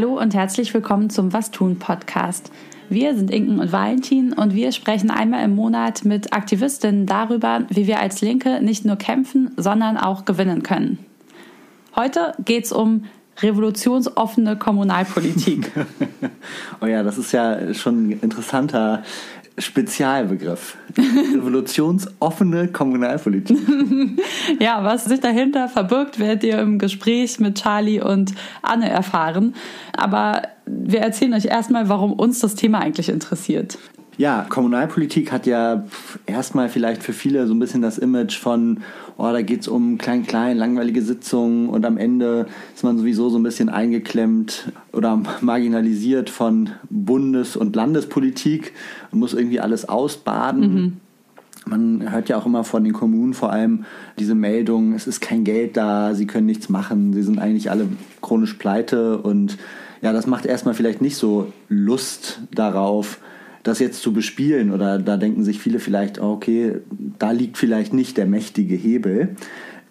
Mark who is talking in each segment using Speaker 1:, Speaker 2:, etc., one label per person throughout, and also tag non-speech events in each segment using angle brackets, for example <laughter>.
Speaker 1: Hallo und herzlich willkommen zum Was tun Podcast. Wir sind Inken und Valentin und wir sprechen einmal im Monat mit Aktivistinnen darüber, wie wir als Linke nicht nur kämpfen, sondern auch gewinnen können. Heute geht es um revolutionsoffene Kommunalpolitik. <laughs>
Speaker 2: oh ja, das ist ja schon ein interessanter Spezialbegriff. <laughs> Revolutionsoffene Kommunalpolitik. <laughs>
Speaker 1: ja, was sich dahinter verbirgt, werdet ihr im Gespräch mit Charlie und Anne erfahren. Aber wir erzählen euch erstmal, warum uns das Thema eigentlich interessiert.
Speaker 2: Ja, Kommunalpolitik hat ja erstmal vielleicht für viele so ein bisschen das Image von, oh, da geht es um klein-klein, langweilige Sitzungen und am Ende ist man sowieso so ein bisschen eingeklemmt oder marginalisiert von Bundes- und Landespolitik und muss irgendwie alles ausbaden. Mhm. Man hört ja auch immer von den Kommunen vor allem diese Meldung, es ist kein Geld da, sie können nichts machen, sie sind eigentlich alle chronisch pleite und ja, das macht erstmal vielleicht nicht so Lust darauf, das jetzt zu bespielen oder da denken sich viele vielleicht, oh, okay, da liegt vielleicht nicht der mächtige Hebel.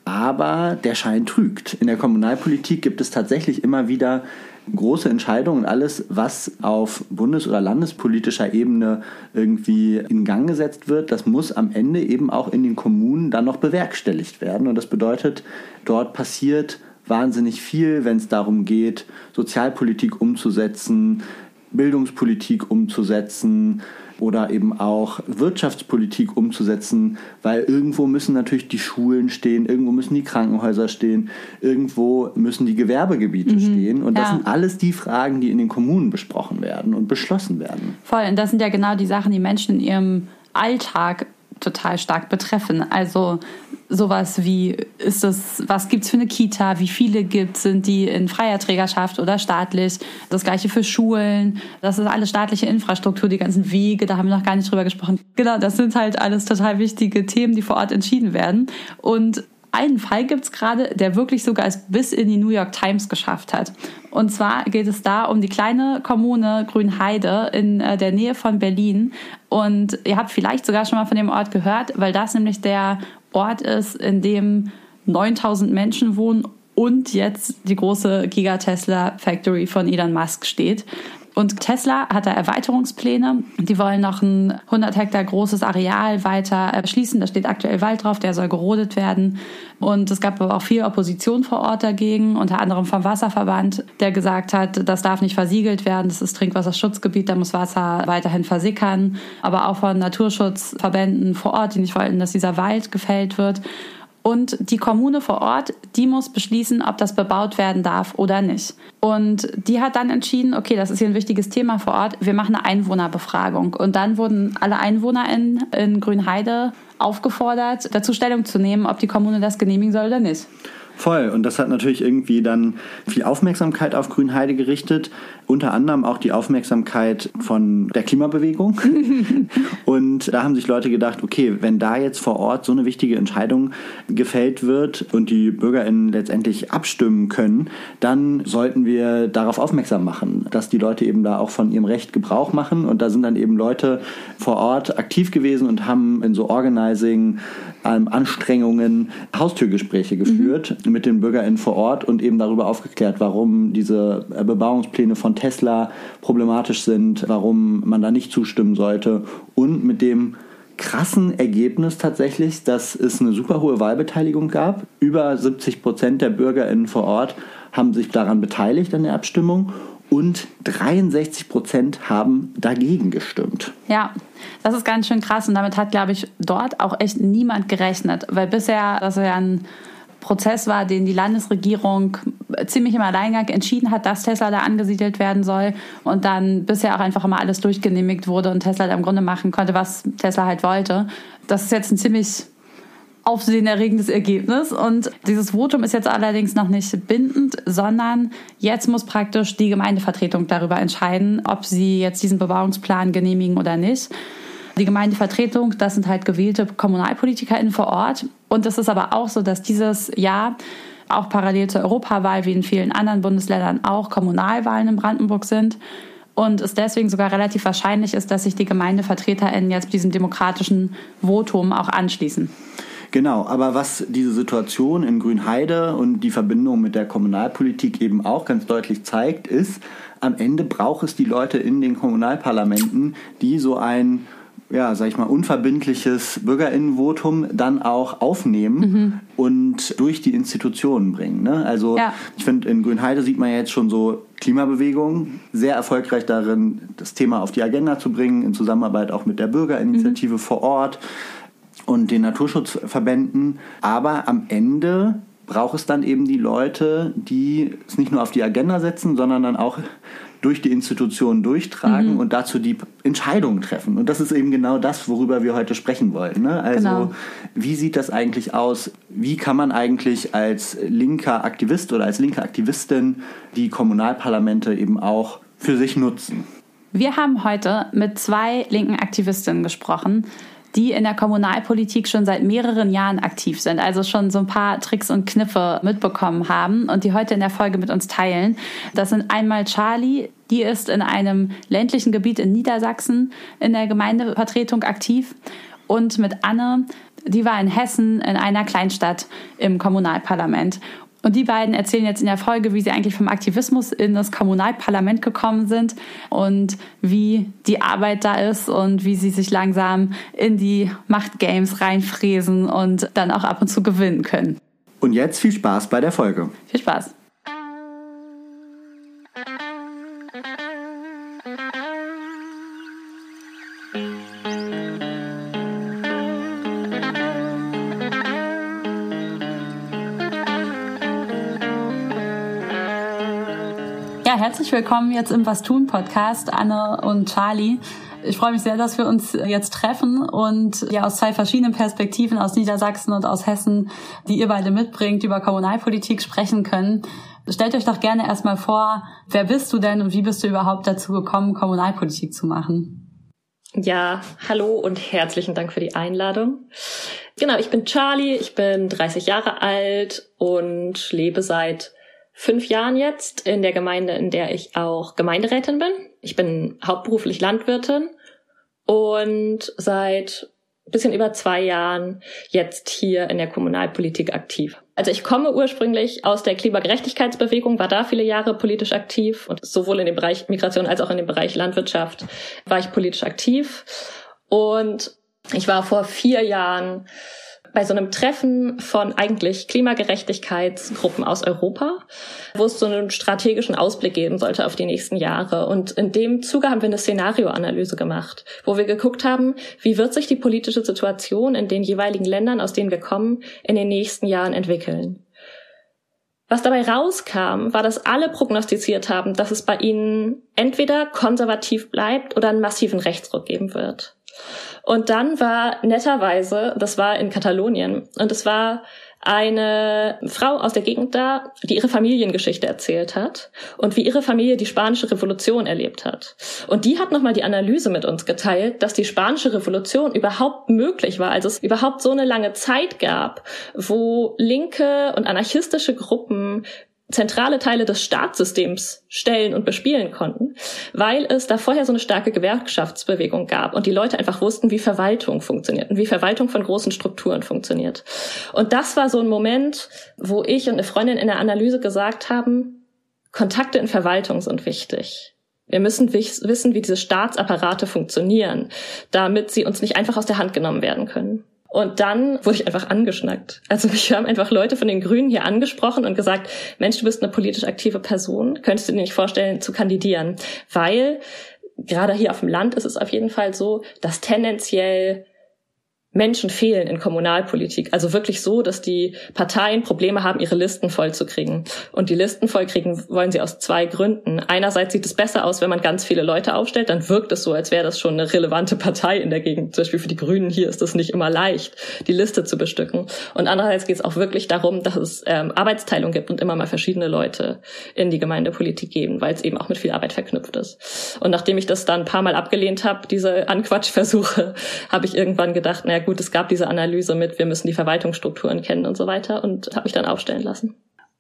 Speaker 2: Aber der Schein trügt. In der Kommunalpolitik gibt es tatsächlich immer wieder große Entscheidungen alles, was auf bundes- oder landespolitischer Ebene irgendwie in Gang gesetzt wird, das muss am Ende eben auch in den Kommunen dann noch bewerkstelligt werden. Und das bedeutet, dort passiert wahnsinnig viel, wenn es darum geht, Sozialpolitik umzusetzen, Bildungspolitik umzusetzen oder eben auch Wirtschaftspolitik umzusetzen, weil irgendwo müssen natürlich die Schulen stehen, irgendwo müssen die Krankenhäuser stehen, irgendwo müssen die Gewerbegebiete mhm, stehen. Und das ja. sind alles die Fragen, die in den Kommunen besprochen werden und beschlossen werden.
Speaker 1: Voll, und das sind ja genau die Sachen, die Menschen in ihrem Alltag total stark betreffen. Also sowas wie, ist es, was gibt's für eine Kita, wie viele gibt sind die in freier Trägerschaft oder staatlich? Das gleiche für Schulen, das ist alles staatliche Infrastruktur, die ganzen Wege, da haben wir noch gar nicht drüber gesprochen. Genau, das sind halt alles total wichtige Themen, die vor Ort entschieden werden. Und einen Fall gibt es gerade, der wirklich sogar es bis in die New York Times geschafft hat. Und zwar geht es da um die kleine Kommune Grünheide in äh, der Nähe von Berlin. Und ihr habt vielleicht sogar schon mal von dem Ort gehört, weil das nämlich der Ort ist, in dem 9000 Menschen wohnen und jetzt die große Giga Tesla Factory von Elon Musk steht. Und Tesla hat da Erweiterungspläne. Die wollen noch ein 100 Hektar großes Areal weiter erschließen. Da steht aktuell Wald drauf, der soll gerodet werden. Und es gab aber auch viel Opposition vor Ort dagegen, unter anderem vom Wasserverband, der gesagt hat, das darf nicht versiegelt werden, das ist Trinkwasserschutzgebiet, da muss Wasser weiterhin versickern. Aber auch von Naturschutzverbänden vor Ort, die nicht wollten, dass dieser Wald gefällt wird. Und die Kommune vor Ort, die muss beschließen, ob das bebaut werden darf oder nicht. Und die hat dann entschieden, okay, das ist hier ein wichtiges Thema vor Ort, wir machen eine Einwohnerbefragung. Und dann wurden alle Einwohner in, in Grünheide aufgefordert, dazu Stellung zu nehmen, ob die Kommune das genehmigen soll oder nicht.
Speaker 2: Voll. Und das hat natürlich irgendwie dann viel Aufmerksamkeit auf Grünheide gerichtet. Unter anderem auch die Aufmerksamkeit von der Klimabewegung. <laughs> und da haben sich Leute gedacht, okay, wenn da jetzt vor Ort so eine wichtige Entscheidung gefällt wird und die BürgerInnen letztendlich abstimmen können, dann sollten wir darauf aufmerksam machen, dass die Leute eben da auch von ihrem Recht Gebrauch machen. Und da sind dann eben Leute vor Ort aktiv gewesen und haben in so Organizing, ähm, Anstrengungen Haustürgespräche geführt. Mhm mit den BürgerInnen vor Ort und eben darüber aufgeklärt, warum diese äh, Bebauungspläne von Tesla problematisch sind, warum man da nicht zustimmen sollte und mit dem krassen Ergebnis tatsächlich, dass es eine super hohe Wahlbeteiligung gab. Über 70 Prozent der BürgerInnen vor Ort haben sich daran beteiligt an der Abstimmung und 63 Prozent haben dagegen gestimmt.
Speaker 1: Ja, das ist ganz schön krass und damit hat, glaube ich, dort auch echt niemand gerechnet, weil bisher, das ist ja ein Prozess war, den die Landesregierung ziemlich im Alleingang entschieden hat, dass Tesla da angesiedelt werden soll und dann bisher auch einfach immer alles durchgenehmigt wurde und Tesla da im Grunde machen konnte, was Tesla halt wollte. Das ist jetzt ein ziemlich aufsehenerregendes Ergebnis. Und dieses Votum ist jetzt allerdings noch nicht bindend, sondern jetzt muss praktisch die Gemeindevertretung darüber entscheiden, ob sie jetzt diesen Bebauungsplan genehmigen oder nicht. Die Gemeindevertretung, das sind halt gewählte KommunalpolitikerInnen vor Ort. Und es ist aber auch so, dass dieses Jahr auch parallel zur Europawahl wie in vielen anderen Bundesländern auch Kommunalwahlen in Brandenburg sind. Und es deswegen sogar relativ wahrscheinlich ist, dass sich die GemeindevertreterInnen jetzt diesem demokratischen Votum auch anschließen.
Speaker 2: Genau, aber was diese Situation in Grünheide und die Verbindung mit der Kommunalpolitik eben auch ganz deutlich zeigt, ist, am Ende braucht es die Leute in den Kommunalparlamenten, die so ein ja, sag ich mal, unverbindliches Bürgerinnenvotum dann auch aufnehmen mhm. und durch die Institutionen bringen. Ne? Also ja. ich finde, in Grünheide sieht man ja jetzt schon so Klimabewegung sehr erfolgreich darin, das Thema auf die Agenda zu bringen, in Zusammenarbeit auch mit der Bürgerinitiative mhm. vor Ort und den Naturschutzverbänden. Aber am Ende braucht es dann eben die Leute, die es nicht nur auf die Agenda setzen, sondern dann auch durch die Institutionen durchtragen mhm. und dazu die Entscheidungen treffen. Und das ist eben genau das, worüber wir heute sprechen wollen. Ne? Also genau. wie sieht das eigentlich aus? Wie kann man eigentlich als linker Aktivist oder als linke Aktivistin die Kommunalparlamente eben auch für sich nutzen?
Speaker 1: Wir haben heute mit zwei linken Aktivistinnen gesprochen, die in der Kommunalpolitik schon seit mehreren Jahren aktiv sind, also schon so ein paar Tricks und Kniffe mitbekommen haben und die heute in der Folge mit uns teilen. Das sind einmal Charlie, die ist in einem ländlichen Gebiet in Niedersachsen in der Gemeindevertretung aktiv und mit Anne, die war in Hessen in einer Kleinstadt im Kommunalparlament. Und die beiden erzählen jetzt in der Folge, wie sie eigentlich vom Aktivismus in das Kommunalparlament gekommen sind und wie die Arbeit da ist und wie sie sich langsam in die Machtgames reinfräsen und dann auch ab und zu gewinnen können.
Speaker 2: Und jetzt viel Spaß bei der Folge.
Speaker 1: Viel Spaß. Herzlich willkommen jetzt im Was tun Podcast, Anne und Charlie. Ich freue mich sehr, dass wir uns jetzt treffen und ja aus zwei verschiedenen Perspektiven aus Niedersachsen und aus Hessen, die ihr beide mitbringt, über Kommunalpolitik sprechen können. Stellt euch doch gerne erstmal vor, wer bist du denn und wie bist du überhaupt dazu gekommen, Kommunalpolitik zu machen?
Speaker 3: Ja, hallo und herzlichen Dank für die Einladung. Genau, ich bin Charlie, ich bin 30 Jahre alt und lebe seit fünf Jahren jetzt in der Gemeinde, in der ich auch Gemeinderätin bin. Ich bin hauptberuflich Landwirtin und seit bisschen über zwei Jahren jetzt hier in der Kommunalpolitik aktiv. Also ich komme ursprünglich aus der Klimagerechtigkeitsbewegung, war da viele Jahre politisch aktiv und sowohl in dem Bereich Migration als auch in dem Bereich Landwirtschaft war ich politisch aktiv. Und ich war vor vier Jahren bei so einem Treffen von eigentlich Klimagerechtigkeitsgruppen aus Europa, wo es so einen strategischen Ausblick geben sollte auf die nächsten Jahre. Und in dem Zuge haben wir eine Szenarioanalyse gemacht, wo wir geguckt haben, wie wird sich die politische Situation in den jeweiligen Ländern, aus denen wir kommen, in den nächsten Jahren entwickeln. Was dabei rauskam, war, dass alle prognostiziert haben, dass es bei ihnen entweder konservativ bleibt oder einen massiven Rechtsruck geben wird. Und dann war netterweise, das war in Katalonien, und es war eine Frau aus der Gegend da, die ihre Familiengeschichte erzählt hat und wie ihre Familie die spanische Revolution erlebt hat. Und die hat nochmal die Analyse mit uns geteilt, dass die spanische Revolution überhaupt möglich war, also es überhaupt so eine lange Zeit gab, wo linke und anarchistische Gruppen zentrale Teile des Staatssystems stellen und bespielen konnten, weil es da vorher so eine starke Gewerkschaftsbewegung gab und die Leute einfach wussten, wie Verwaltung funktioniert und wie Verwaltung von großen Strukturen funktioniert. Und das war so ein Moment, wo ich und eine Freundin in der Analyse gesagt haben, Kontakte in Verwaltung sind wichtig. Wir müssen wissen, wie diese Staatsapparate funktionieren, damit sie uns nicht einfach aus der Hand genommen werden können. Und dann wurde ich einfach angeschnackt. Also mich haben einfach Leute von den Grünen hier angesprochen und gesagt, Mensch, du bist eine politisch aktive Person, könntest du dir nicht vorstellen zu kandidieren? Weil gerade hier auf dem Land ist es auf jeden Fall so, dass tendenziell Menschen fehlen in Kommunalpolitik. Also wirklich so, dass die Parteien Probleme haben, ihre Listen vollzukriegen. Und die Listen vollkriegen wollen sie aus zwei Gründen. Einerseits sieht es besser aus, wenn man ganz viele Leute aufstellt, dann wirkt es so, als wäre das schon eine relevante Partei in der Gegend. Zum Beispiel für die Grünen hier ist es nicht immer leicht, die Liste zu bestücken. Und andererseits geht es auch wirklich darum, dass es ähm, Arbeitsteilung gibt und immer mal verschiedene Leute in die Gemeindepolitik geben, weil es eben auch mit viel Arbeit verknüpft ist. Und nachdem ich das dann ein paar Mal abgelehnt habe, diese Anquatschversuche, <laughs> habe ich irgendwann gedacht, naja, gut, es gab diese Analyse mit, wir müssen die Verwaltungsstrukturen kennen und so weiter und habe mich dann aufstellen lassen.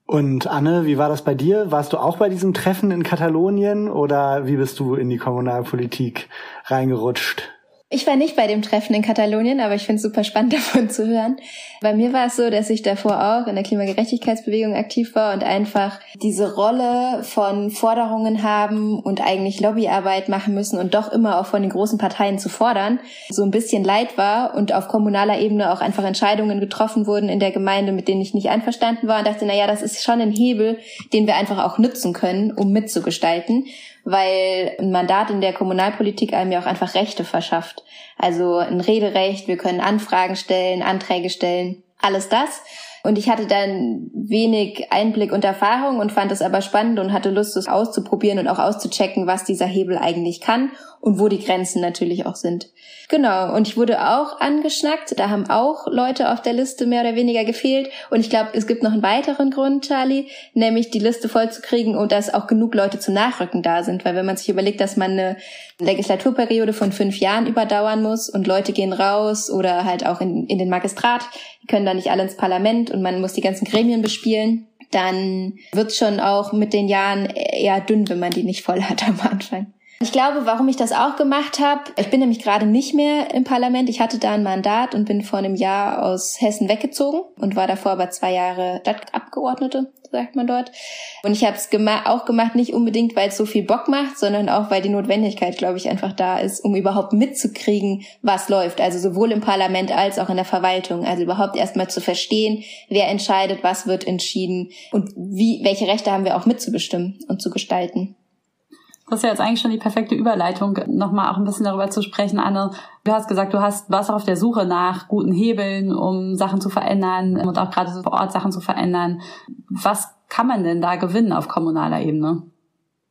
Speaker 2: Und Anne, wie war das bei dir? Warst du auch bei diesem Treffen in Katalonien oder wie bist du in die Kommunalpolitik reingerutscht?
Speaker 4: Ich war nicht bei dem Treffen in Katalonien, aber ich finde es super spannend <laughs> davon zu hören. Bei mir war es so, dass ich davor auch in der Klimagerechtigkeitsbewegung aktiv war und einfach diese Rolle von Forderungen haben und eigentlich Lobbyarbeit machen müssen und doch immer auch von den großen Parteien zu fordern, so ein bisschen leid war und auf kommunaler Ebene auch einfach Entscheidungen getroffen wurden in der Gemeinde, mit denen ich nicht einverstanden war und dachte, na ja, das ist schon ein Hebel, den wir einfach auch nutzen können, um mitzugestalten weil ein Mandat in der Kommunalpolitik einem ja auch einfach Rechte verschafft. Also ein Rederecht, wir können Anfragen stellen, Anträge stellen, alles das. Und ich hatte dann wenig Einblick und Erfahrung und fand es aber spannend und hatte Lust, das auszuprobieren und auch auszuchecken, was dieser Hebel eigentlich kann und wo die Grenzen natürlich auch sind. Genau, und ich wurde auch angeschnackt. Da haben auch Leute auf der Liste mehr oder weniger gefehlt. Und ich glaube, es gibt noch einen weiteren Grund, Charlie, nämlich die Liste vollzukriegen und dass auch genug Leute zum Nachrücken da sind. Weil wenn man sich überlegt, dass man eine Legislaturperiode von fünf Jahren überdauern muss und Leute gehen raus oder halt auch in, in den Magistrat, die können da nicht alle ins Parlament und man muss die ganzen Gremien bespielen, dann wird schon auch mit den Jahren eher dünn, wenn man die nicht voll hat am Anfang. Ich glaube, warum ich das auch gemacht habe, ich bin nämlich gerade nicht mehr im Parlament. Ich hatte da ein Mandat und bin vor einem Jahr aus Hessen weggezogen und war davor aber zwei Jahre Stadtabgeordnete, sagt man dort. Und ich habe es gema auch gemacht, nicht unbedingt, weil es so viel Bock macht, sondern auch, weil die Notwendigkeit, glaube ich, einfach da ist, um überhaupt mitzukriegen, was läuft. Also sowohl im Parlament als auch in der Verwaltung. Also überhaupt erstmal zu verstehen, wer entscheidet, was wird entschieden und wie, welche Rechte haben wir auch mitzubestimmen und zu gestalten.
Speaker 1: Das ist ja jetzt eigentlich schon die perfekte Überleitung, nochmal auch ein bisschen darüber zu sprechen, Anne. Du hast gesagt, du hast, warst auf der Suche nach guten Hebeln, um Sachen zu verändern und auch gerade vor Ort Sachen zu verändern. Was kann man denn da gewinnen auf kommunaler Ebene?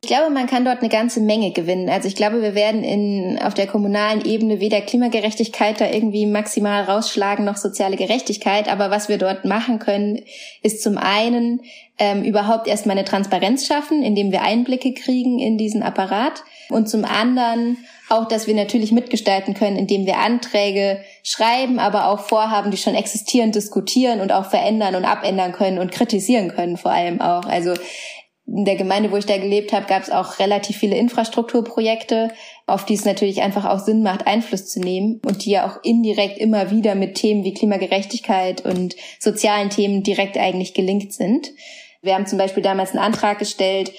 Speaker 4: Ich glaube, man kann dort eine ganze Menge gewinnen. Also ich glaube, wir werden in, auf der kommunalen Ebene weder Klimagerechtigkeit da irgendwie maximal rausschlagen noch soziale Gerechtigkeit. Aber was wir dort machen können, ist zum einen ähm, überhaupt erstmal eine Transparenz schaffen, indem wir Einblicke kriegen in diesen Apparat. Und zum anderen auch, dass wir natürlich mitgestalten können, indem wir Anträge schreiben, aber auch Vorhaben, die schon existieren, diskutieren und auch verändern und abändern können und kritisieren können vor allem auch. Also in der Gemeinde, wo ich da gelebt habe, gab es auch relativ viele Infrastrukturprojekte, auf die es natürlich einfach auch Sinn macht, Einfluss zu nehmen und die ja auch indirekt immer wieder mit Themen wie Klimagerechtigkeit und sozialen Themen direkt eigentlich gelinkt sind. Wir haben zum Beispiel damals einen Antrag gestellt,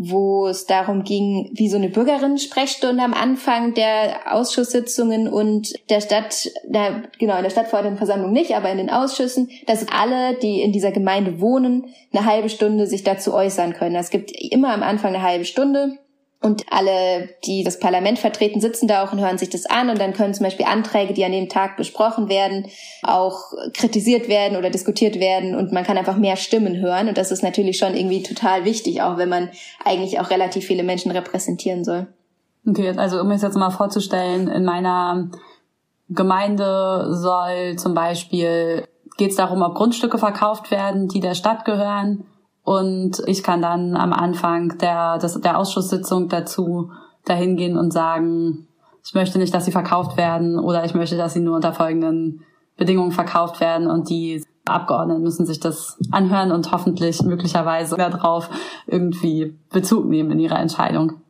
Speaker 4: wo es darum ging, wie so eine Bürgerinnen-Sprechstunde am Anfang der Ausschusssitzungen und der Stadt, der, genau, in der Stadtverordnetenversammlung nicht, aber in den Ausschüssen, dass alle, die in dieser Gemeinde wohnen, eine halbe Stunde sich dazu äußern können. Es gibt immer am Anfang eine halbe Stunde und alle, die das Parlament vertreten, sitzen da auch und hören sich das an. Und dann können zum Beispiel Anträge, die an dem Tag besprochen werden, auch kritisiert werden oder diskutiert werden. Und man kann einfach mehr Stimmen hören. Und das ist natürlich schon irgendwie total wichtig, auch wenn man eigentlich auch relativ viele Menschen repräsentieren soll.
Speaker 1: Okay, also um es jetzt mal vorzustellen, in meiner Gemeinde soll zum Beispiel, geht es darum, ob Grundstücke verkauft werden, die der Stadt gehören und ich kann dann am Anfang der, des, der Ausschusssitzung dazu dahin gehen und sagen, ich möchte nicht, dass sie verkauft werden oder ich möchte, dass sie nur unter folgenden Bedingungen verkauft werden und die Abgeordneten müssen sich das anhören und hoffentlich möglicherweise darauf irgendwie Bezug nehmen in ihrer Entscheidung.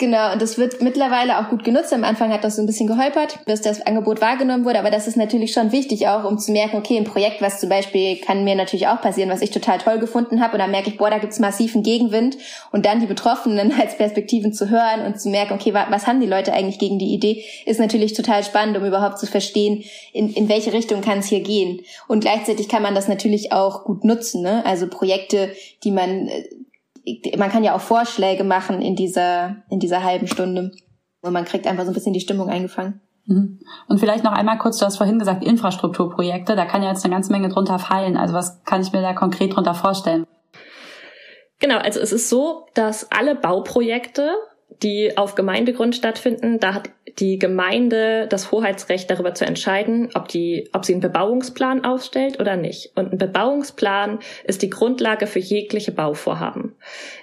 Speaker 4: Genau, und das wird mittlerweile auch gut genutzt. Am Anfang hat das so ein bisschen geholpert, bis das Angebot wahrgenommen wurde. Aber das ist natürlich schon wichtig auch, um zu merken, okay, ein Projekt, was zum Beispiel kann mir natürlich auch passieren, was ich total toll gefunden habe. Und dann merke ich, boah, da gibt's massiven Gegenwind. Und dann die Betroffenen <laughs> als Perspektiven zu hören und zu merken, okay, was haben die Leute eigentlich gegen die Idee, ist natürlich total spannend, um überhaupt zu verstehen, in, in welche Richtung kann es hier gehen. Und gleichzeitig kann man das natürlich auch gut nutzen. Ne? Also Projekte, die man äh, man kann ja auch Vorschläge machen in dieser, in dieser halben Stunde. Und man kriegt einfach so ein bisschen die Stimmung eingefangen.
Speaker 1: Mhm. Und vielleicht noch einmal kurz, du hast vorhin gesagt, Infrastrukturprojekte, da kann ja jetzt eine ganze Menge drunter fallen. Also was kann ich mir da konkret drunter vorstellen?
Speaker 3: Genau, also es ist so, dass alle Bauprojekte die auf Gemeindegrund stattfinden, da hat die Gemeinde das Hoheitsrecht darüber zu entscheiden, ob die, ob sie einen Bebauungsplan aufstellt oder nicht. Und ein Bebauungsplan ist die Grundlage für jegliche Bauvorhaben.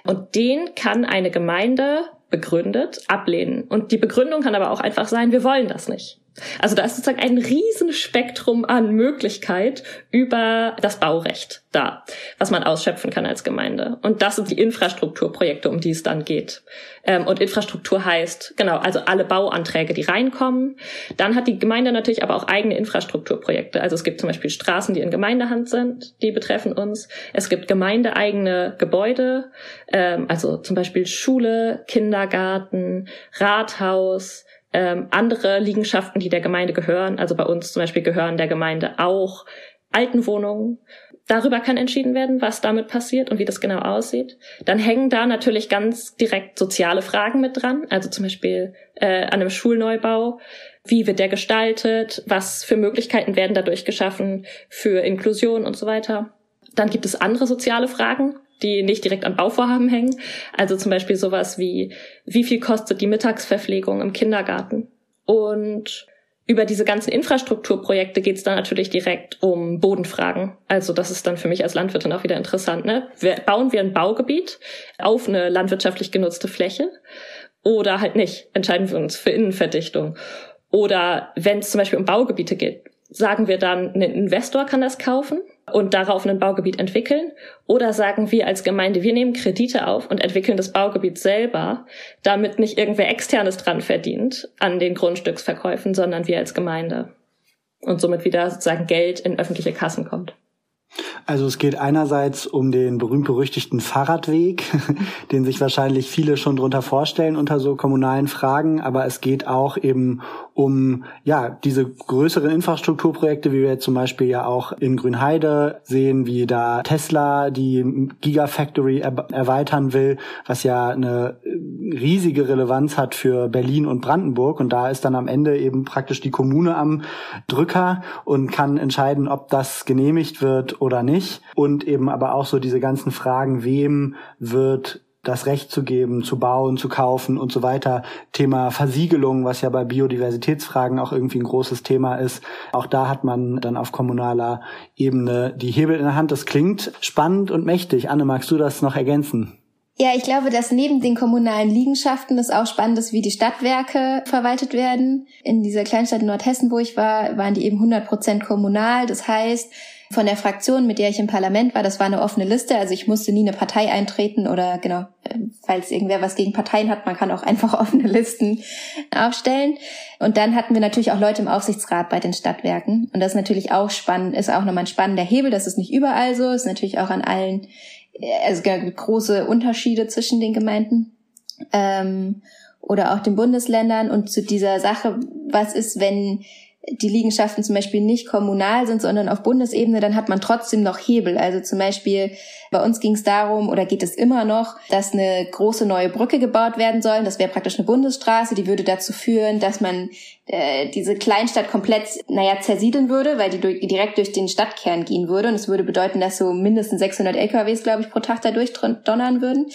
Speaker 3: Und den kann eine Gemeinde begründet ablehnen. Und die Begründung kann aber auch einfach sein, wir wollen das nicht. Also da ist sozusagen ein Riesenspektrum an Möglichkeit über das Baurecht da, was man ausschöpfen kann als Gemeinde. Und das sind die Infrastrukturprojekte, um die es dann geht. Ähm, und Infrastruktur heißt, genau, also alle Bauanträge, die reinkommen. Dann hat die Gemeinde natürlich aber auch eigene Infrastrukturprojekte. Also es gibt zum Beispiel Straßen, die in Gemeindehand sind, die betreffen uns. Es gibt gemeindeeigene Gebäude, ähm, also zum Beispiel Schule, Kindergarten, Rathaus, ähm, andere Liegenschaften, die der Gemeinde gehören. Also bei uns zum Beispiel gehören der Gemeinde auch Altenwohnungen. Darüber kann entschieden werden, was damit passiert und wie das genau aussieht. Dann hängen da natürlich ganz direkt soziale Fragen mit dran. Also zum Beispiel äh, an einem Schulneubau. Wie wird der gestaltet? Was für Möglichkeiten werden dadurch geschaffen für Inklusion und so weiter? Dann gibt es andere soziale Fragen, die nicht direkt an Bauvorhaben hängen. Also zum Beispiel sowas wie, wie viel kostet die Mittagsverpflegung im Kindergarten? Und über diese ganzen Infrastrukturprojekte geht es dann natürlich direkt um Bodenfragen. Also das ist dann für mich als Landwirtin auch wieder interessant. Ne? Bauen wir ein Baugebiet auf eine landwirtschaftlich genutzte Fläche oder halt nicht? Entscheiden wir uns für Innenverdichtung. Oder wenn es zum Beispiel um Baugebiete geht, sagen wir dann, ein Investor kann das kaufen und darauf ein Baugebiet entwickeln? Oder sagen wir als Gemeinde, wir nehmen Kredite auf und entwickeln das Baugebiet selber, damit nicht irgendwer externes dran verdient an den Grundstücksverkäufen, sondern wir als Gemeinde. Und somit wieder sozusagen Geld in öffentliche Kassen kommt.
Speaker 5: Also es geht einerseits um den berühmt-berüchtigten Fahrradweg, <laughs> den sich wahrscheinlich viele schon drunter vorstellen unter so kommunalen Fragen, aber es geht auch eben um ja diese größeren Infrastrukturprojekte, wie wir jetzt zum Beispiel ja auch in Grünheide sehen, wie da Tesla die Gigafactory er erweitern will, was ja eine riesige Relevanz hat für Berlin und Brandenburg und da ist dann am Ende eben praktisch die Kommune am Drücker und kann entscheiden, ob das genehmigt wird oder nicht. Und eben aber auch so diese ganzen Fragen, wem wird das Recht zu geben, zu bauen, zu kaufen und so weiter. Thema Versiegelung, was ja bei Biodiversitätsfragen auch irgendwie ein großes Thema ist. Auch da hat man dann auf kommunaler Ebene die Hebel in der Hand. Das klingt spannend und mächtig. Anne, magst du das noch ergänzen?
Speaker 4: Ja, ich glaube, dass neben den kommunalen Liegenschaften es auch spannend ist, wie die Stadtwerke verwaltet werden. In dieser Kleinstadt in Nordhessen, wo ich war, waren die eben 100 Prozent kommunal. Das heißt, von der Fraktion, mit der ich im Parlament war, das war eine offene Liste, also ich musste nie eine Partei eintreten oder genau, falls irgendwer was gegen Parteien hat, man kann auch <laughs> einfach offene Listen aufstellen. Und dann hatten wir natürlich auch Leute im Aufsichtsrat bei den Stadtwerken. Und das ist natürlich auch spannend, ist auch nochmal ein spannender Hebel, das ist nicht überall so, ist natürlich auch an allen, also große Unterschiede zwischen den Gemeinden. Ähm, oder auch den Bundesländern und zu dieser Sache, was ist, wenn die Liegenschaften zum Beispiel nicht kommunal sind, sondern auf Bundesebene, dann hat man trotzdem noch Hebel. Also zum Beispiel bei uns ging es darum, oder geht es immer noch, dass eine große neue Brücke gebaut werden soll. Das wäre praktisch eine Bundesstraße, die würde dazu führen, dass man äh, diese Kleinstadt komplett, naja, zersiedeln würde, weil die durch, direkt durch den Stadtkern gehen würde. Und es würde bedeuten, dass so mindestens 600 LKWs, glaube ich, pro Tag da durchdonnern würden.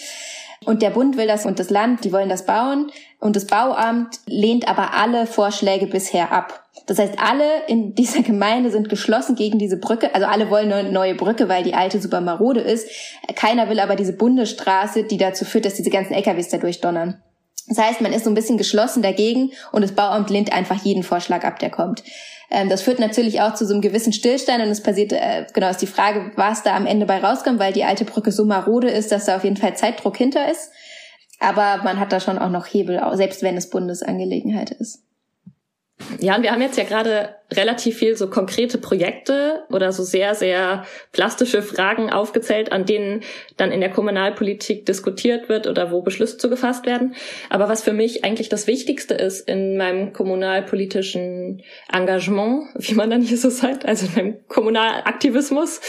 Speaker 4: Und der Bund will das und das Land, die wollen das bauen. Und das Bauamt lehnt aber alle Vorschläge bisher ab. Das heißt, alle in <laughs> dieser Gemeinde sind geschlossen gegen diese Brücke. Also alle wollen eine neue Brücke, weil die alte super marode ist. Keiner will aber diese Bundesstraße, die dazu führt, dass diese ganzen LKWs da durchdonnern. Das heißt, man ist so ein bisschen geschlossen dagegen und das Bauamt lehnt einfach jeden Vorschlag ab, der kommt. Ähm, das führt natürlich auch zu so einem gewissen Stillstand und es passiert, äh, genau, ist die Frage, was da am Ende bei rauskommt, weil die alte Brücke so marode ist, dass da auf jeden Fall Zeitdruck hinter ist. Aber man hat da schon auch noch Hebel, selbst wenn es Bundesangelegenheit ist.
Speaker 3: Ja, und wir haben jetzt ja gerade relativ viel so konkrete Projekte oder so sehr, sehr plastische Fragen aufgezählt, an denen dann in der Kommunalpolitik diskutiert wird oder wo Beschlüsse zugefasst werden. Aber was für mich eigentlich das Wichtigste ist in meinem kommunalpolitischen Engagement, wie man dann hier so sagt, also in meinem Kommunalaktivismus,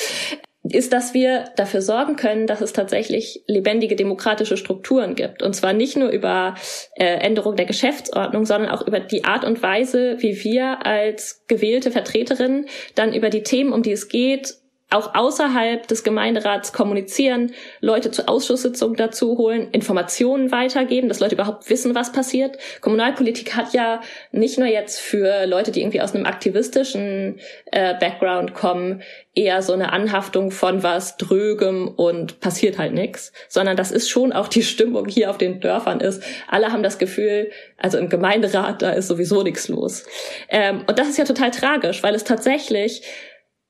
Speaker 3: ist, dass wir dafür sorgen können, dass es tatsächlich lebendige demokratische Strukturen gibt. Und zwar nicht nur über äh, Änderung der Geschäftsordnung, sondern auch über die Art und Weise, wie wir als gewählte Vertreterinnen dann über die Themen, um die es geht, auch außerhalb des Gemeinderats kommunizieren, Leute zu Ausschusssitzungen dazu holen, Informationen weitergeben, dass Leute überhaupt wissen, was passiert. Kommunalpolitik hat ja nicht nur jetzt für Leute, die irgendwie aus einem aktivistischen äh, Background kommen, eher so eine Anhaftung von was drögem und passiert halt nichts, sondern das ist schon auch die Stimmung hier auf den Dörfern ist. Alle haben das Gefühl, also im Gemeinderat, da ist sowieso nichts los. Ähm, und das ist ja total tragisch, weil es tatsächlich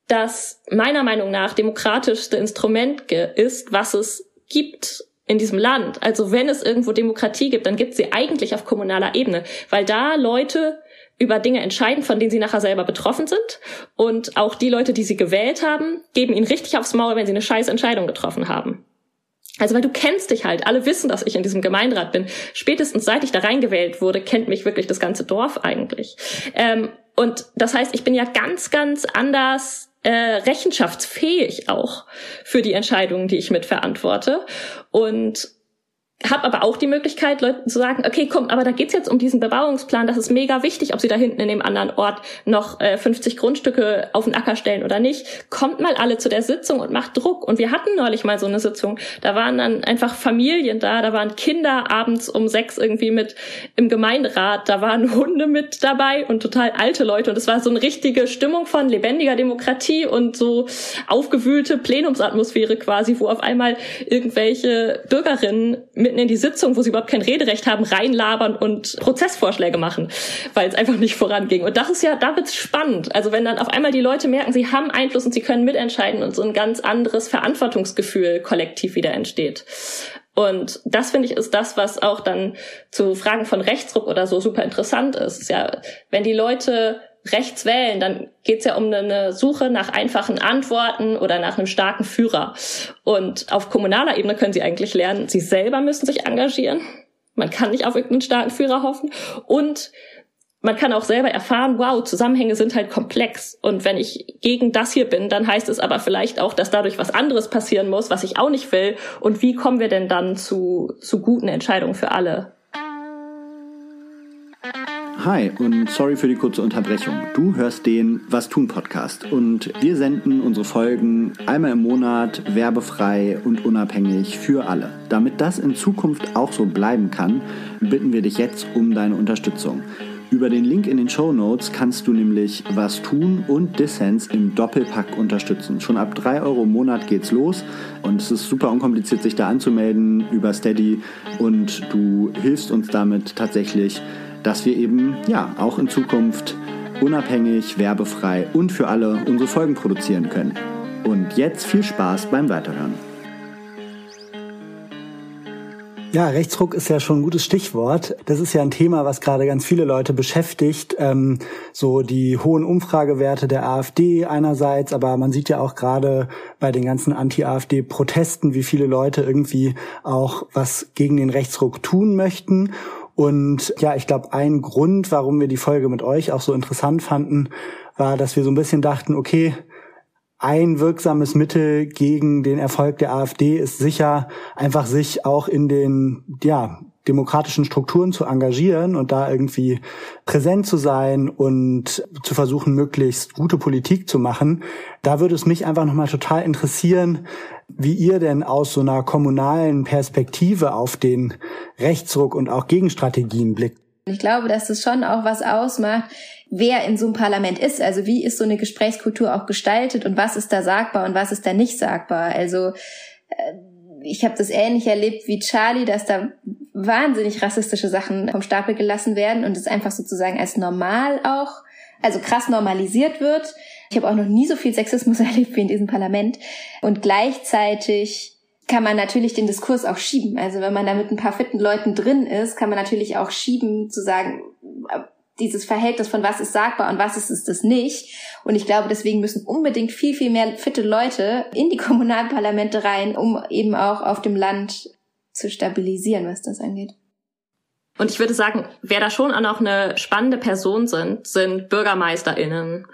Speaker 3: das meiner Meinung nach demokratischste Instrument ist, was es gibt in diesem Land. Also wenn es irgendwo Demokratie gibt, dann gibt sie eigentlich auf kommunaler Ebene, weil da Leute über Dinge entscheiden, von denen sie nachher selber betroffen sind. Und auch die Leute, die sie gewählt haben, geben ihnen richtig aufs Maul, wenn sie eine scheiß Entscheidung getroffen haben. Also weil du kennst dich halt, alle wissen, dass ich in diesem Gemeinderat bin. Spätestens seit ich da reingewählt wurde, kennt mich wirklich das ganze Dorf eigentlich. Ähm, und das heißt, ich bin ja ganz, ganz anders äh, rechenschaftsfähig auch für die Entscheidungen, die ich mitverantworte. Und habe aber auch die Möglichkeit, Leuten zu sagen, okay, komm, aber da geht's jetzt um diesen Bebauungsplan, das ist mega wichtig, ob sie da hinten in dem anderen Ort noch äh, 50 Grundstücke auf den Acker stellen oder nicht. Kommt mal alle zu der Sitzung und macht Druck. Und wir hatten neulich mal so eine Sitzung, da waren dann einfach Familien da, da waren Kinder abends um sechs irgendwie mit im Gemeinderat, da waren <laughs> Hunde mit dabei und total alte Leute. Und es war so eine richtige Stimmung von lebendiger Demokratie und so aufgewühlte Plenumsatmosphäre quasi, wo auf einmal irgendwelche Bürgerinnen mitten in die Sitzung, wo sie überhaupt kein Rederecht haben, reinlabern und Prozessvorschläge machen, weil es einfach nicht voranging. Und das ist ja, da wird's spannend. Also wenn dann auf einmal die Leute merken, sie haben Einfluss und sie können mitentscheiden und so ein ganz anderes Verantwortungsgefühl kollektiv wieder entsteht. Und das finde ich ist das, was auch dann zu Fragen von Rechtsruck oder so super interessant ist. Ja, wenn die Leute rechts wählen, dann geht's ja um eine Suche nach einfachen Antworten oder nach einem starken Führer. Und auf kommunaler Ebene können sie eigentlich lernen, sie selber müssen sich engagieren. Man kann nicht auf irgendeinen starken Führer hoffen. Und man kann auch selber erfahren, wow, Zusammenhänge sind halt komplex. Und wenn ich gegen das hier bin, dann heißt es aber vielleicht auch, dass dadurch was anderes passieren muss, was ich auch nicht will. Und wie kommen wir denn dann zu, zu guten Entscheidungen für alle?
Speaker 2: Hi und sorry für die kurze Unterbrechung. Du hörst den Was tun Podcast und wir senden unsere Folgen einmal im Monat werbefrei und unabhängig für alle. Damit das in Zukunft auch so bleiben kann, bitten wir dich jetzt um deine Unterstützung. Über den Link in den Show Notes kannst du nämlich was tun und Dissens im Doppelpack unterstützen. Schon ab 3 Euro im Monat geht's los und es ist super unkompliziert, sich da anzumelden über Steady und du hilfst uns damit tatsächlich dass wir eben ja auch in Zukunft unabhängig, werbefrei und für alle unsere Folgen produzieren können. Und jetzt viel Spaß beim Weiterhören.
Speaker 5: Ja, Rechtsruck ist ja schon ein gutes Stichwort. Das ist ja ein Thema, was gerade ganz viele Leute beschäftigt. Ähm, so die hohen Umfragewerte der AfD einerseits, aber man sieht ja auch gerade bei den ganzen Anti-AfD-Protesten, wie viele Leute irgendwie auch was gegen den Rechtsruck tun möchten. Und ja, ich glaube, ein Grund, warum wir die Folge mit euch auch so interessant fanden, war, dass wir so ein bisschen dachten, okay, ein wirksames Mittel gegen den Erfolg der AfD ist sicher einfach sich auch in den ja demokratischen Strukturen zu engagieren und da irgendwie präsent zu sein und zu versuchen, möglichst gute Politik zu machen. Da würde es mich einfach nochmal total interessieren, wie ihr denn aus so einer kommunalen Perspektive auf den Rechtsruck und auch Gegenstrategien blickt.
Speaker 4: Ich glaube, dass das schon auch was ausmacht, wer in so einem Parlament ist. Also wie ist so eine Gesprächskultur auch gestaltet und was ist da sagbar und was ist da nicht sagbar. Also äh, ich habe das ähnlich erlebt wie Charlie, dass da wahnsinnig rassistische Sachen vom Stapel gelassen werden und es einfach sozusagen als normal auch, also krass normalisiert wird. Ich habe auch noch nie so viel Sexismus <laughs> erlebt wie in diesem Parlament. Und gleichzeitig kann man natürlich den Diskurs auch schieben. Also wenn man da mit ein paar fitten Leuten drin ist, kann man natürlich auch schieben, zu sagen, dieses Verhältnis von was ist sagbar und was ist es das nicht. Und ich glaube, deswegen müssen unbedingt viel, viel mehr fitte Leute in die <laughs> Kommunalparlamente rein, um eben auch auf dem Land zu stabilisieren, was das angeht.
Speaker 3: Und ich würde sagen, wer da schon auch noch eine spannende Person sind, sind BürgermeisterInnen,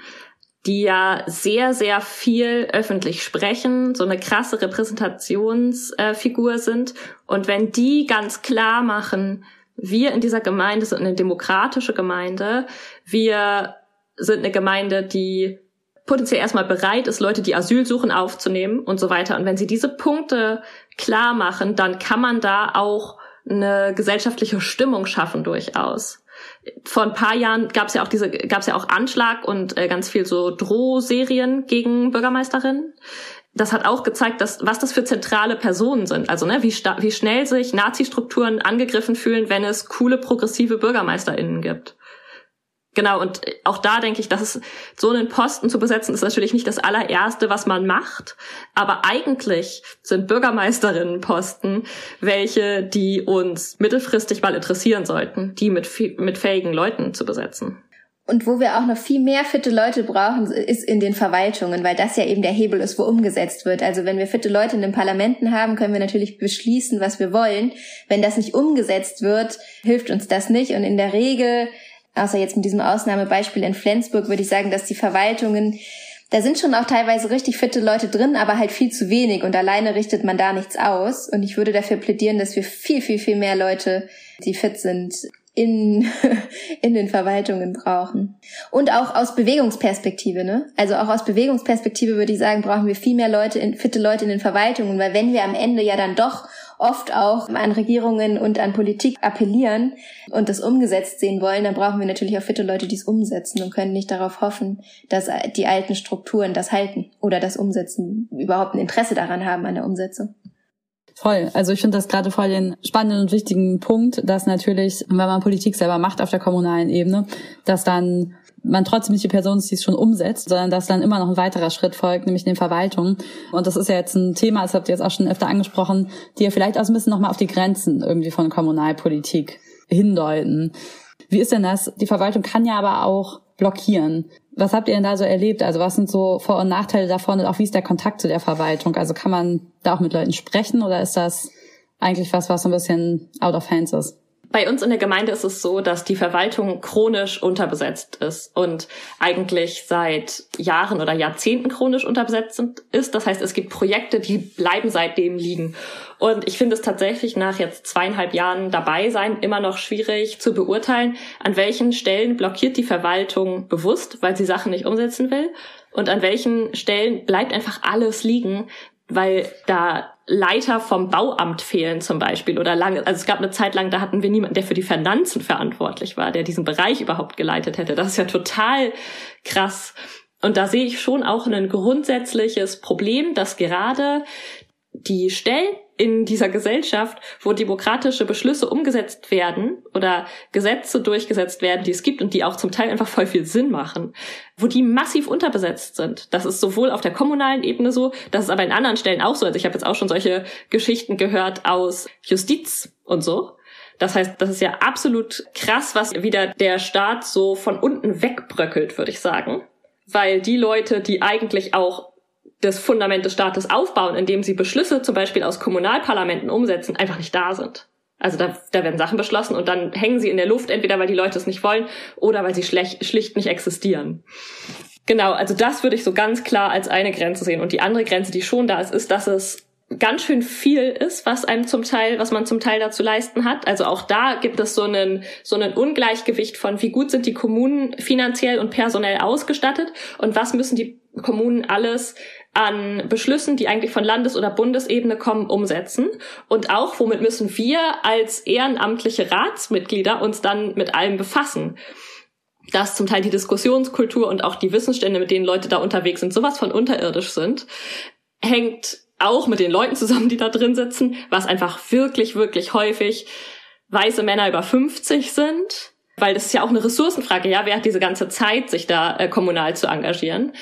Speaker 3: die ja sehr, sehr viel öffentlich sprechen, so eine krasse Repräsentationsfigur sind. Und wenn die ganz klar machen, wir in dieser Gemeinde sind eine demokratische Gemeinde. Wir sind eine Gemeinde, die potenziell erstmal bereit ist, Leute, die Asyl suchen, aufzunehmen und so weiter. Und wenn sie diese Punkte klar machen, dann kann man da auch eine gesellschaftliche Stimmung schaffen durchaus. Vor ein paar Jahren gab es ja auch diese, gab es ja auch Anschlag und äh, ganz viel so Drohserien gegen Bürgermeisterinnen. Das hat auch gezeigt, dass was das für zentrale Personen sind. Also ne, wie, wie schnell sich Nazi-Strukturen angegriffen fühlen, wenn es coole progressive BürgermeisterInnen gibt. Genau, und auch da denke ich, dass es so einen Posten zu besetzen, ist natürlich nicht das allererste, was man macht. Aber eigentlich sind Bürgermeisterinnenposten welche, die uns mittelfristig mal interessieren sollten, die mit, mit fähigen Leuten zu besetzen.
Speaker 4: Und wo wir auch noch viel mehr fitte Leute brauchen, ist in den Verwaltungen, weil das ja eben der Hebel ist, wo umgesetzt wird. Also wenn wir fitte Leute in den Parlamenten haben, können wir natürlich beschließen, was wir wollen. Wenn das nicht umgesetzt wird, hilft uns das nicht. Und in der Regel außer jetzt mit diesem Ausnahmebeispiel in Flensburg, würde ich sagen, dass die Verwaltungen, da sind schon auch teilweise richtig fitte Leute drin, aber halt viel zu wenig und alleine richtet man da nichts aus. Und ich würde dafür plädieren, dass wir viel, viel, viel mehr Leute, die fit sind, in, <laughs> in den Verwaltungen brauchen. Und auch aus Bewegungsperspektive, ne? Also auch aus Bewegungsperspektive würde ich sagen, brauchen wir viel mehr Leute, in, fitte Leute in den Verwaltungen, weil wenn wir am Ende ja dann doch oft auch an Regierungen und an Politik appellieren und das umgesetzt sehen wollen, dann brauchen wir natürlich auch fitte Leute, die es umsetzen und können nicht darauf hoffen, dass die alten Strukturen das halten oder das umsetzen, überhaupt ein Interesse daran haben an der Umsetzung.
Speaker 1: Voll. Also ich finde das gerade voll den spannenden und wichtigen Punkt, dass natürlich, wenn man Politik selber macht auf der kommunalen Ebene, dass dann man trotzdem nicht die Person ist, die es schon umsetzt, sondern dass dann immer noch ein weiterer Schritt folgt, nämlich den Verwaltung. Und das ist ja jetzt ein Thema, das habt ihr jetzt auch schon öfter angesprochen, die ja vielleicht auch ein bisschen nochmal auf die Grenzen irgendwie von Kommunalpolitik hindeuten. Wie ist denn das? Die Verwaltung kann ja aber auch blockieren. Was habt ihr denn da so erlebt? Also was sind so Vor- und Nachteile davon und auch wie ist der Kontakt zu der Verwaltung? Also kann man da auch mit Leuten sprechen oder ist das eigentlich was, was so ein bisschen out of hands ist?
Speaker 3: Bei uns in der Gemeinde ist es so, dass die Verwaltung chronisch unterbesetzt ist und eigentlich seit Jahren oder Jahrzehnten chronisch unterbesetzt ist. Das heißt, es gibt Projekte, die bleiben seitdem liegen. Und ich finde es tatsächlich nach jetzt zweieinhalb Jahren dabei sein immer noch schwierig zu beurteilen, an welchen Stellen blockiert die Verwaltung bewusst, weil sie Sachen nicht umsetzen will und an welchen Stellen bleibt einfach alles liegen, weil da Leiter vom Bauamt fehlen zum Beispiel oder lange, also es gab eine Zeit lang, da hatten wir niemanden, der für die Finanzen verantwortlich war, der diesen Bereich überhaupt geleitet hätte. Das ist ja total krass. Und da sehe ich schon auch ein grundsätzliches Problem, dass gerade die Stellen in dieser Gesellschaft, wo demokratische Beschlüsse umgesetzt werden oder Gesetze durchgesetzt werden, die es gibt und die auch zum Teil einfach voll viel Sinn machen, wo die massiv unterbesetzt sind. Das ist sowohl auf der kommunalen Ebene so, das ist aber in anderen Stellen auch so. Also ich habe jetzt auch schon solche Geschichten gehört aus Justiz und so. Das heißt, das ist ja absolut krass, was wieder der Staat so von unten wegbröckelt, würde ich sagen. Weil die Leute, die eigentlich auch das Fundament des Staates aufbauen, indem sie Beschlüsse zum Beispiel aus Kommunalparlamenten umsetzen, einfach nicht da sind. Also da, da werden Sachen beschlossen und dann hängen sie in der Luft, entweder weil die Leute es nicht wollen oder weil sie schlecht, schlicht nicht existieren. Genau, also das würde ich so ganz klar als eine Grenze sehen. Und die andere Grenze, die schon da ist, ist, dass es ganz schön viel ist, was einem zum Teil, was man zum Teil dazu leisten hat. Also auch da gibt es so einen, so einen Ungleichgewicht von, wie gut sind die Kommunen finanziell und personell ausgestattet und was müssen die Kommunen alles an Beschlüssen, die eigentlich von Landes- oder Bundesebene kommen, umsetzen. Und auch, womit müssen wir als ehrenamtliche Ratsmitglieder uns dann mit allem befassen. Dass zum Teil die Diskussionskultur und auch die Wissensstände, mit denen Leute da unterwegs sind, sowas von unterirdisch sind, hängt auch mit den Leuten zusammen, die da drin sitzen, was einfach wirklich, wirklich häufig weiße Männer über 50 sind, weil das ist ja auch eine Ressourcenfrage, ja, wer hat diese ganze Zeit, sich da äh, kommunal zu engagieren.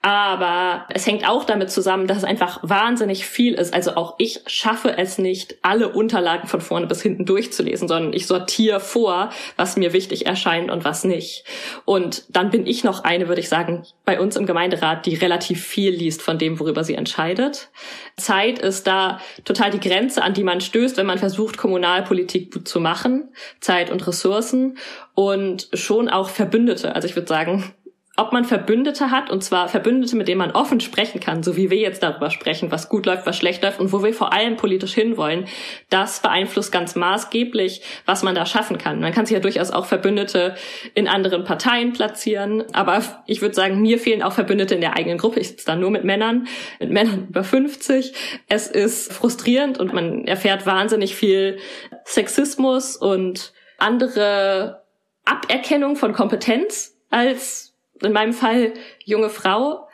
Speaker 3: Aber es hängt auch damit zusammen, dass es einfach wahnsinnig viel ist. Also auch ich schaffe es nicht, alle Unterlagen von vorne bis hinten durchzulesen, sondern ich sortiere vor, was mir wichtig erscheint und was nicht. Und dann bin ich noch eine, würde ich sagen, bei uns im Gemeinderat, die relativ viel liest von dem, worüber sie entscheidet. Zeit ist da total die Grenze, an die man stößt, wenn man versucht, Kommunalpolitik gut zu machen. Zeit und Ressourcen und schon auch Verbündete. Also ich würde sagen, ob man Verbündete hat, und zwar Verbündete, mit denen man offen sprechen kann, so wie wir jetzt darüber sprechen, was gut läuft, was schlecht läuft und wo wir vor allem politisch hinwollen, das beeinflusst ganz maßgeblich, was man da schaffen kann. Man kann sich ja durchaus auch Verbündete in anderen Parteien platzieren, aber ich würde sagen, mir fehlen auch Verbündete in der eigenen Gruppe. Ich sitze da nur mit Männern, mit Männern über 50. Es ist frustrierend und man erfährt wahnsinnig viel Sexismus und andere Aberkennung von Kompetenz als in meinem Fall junge Frau,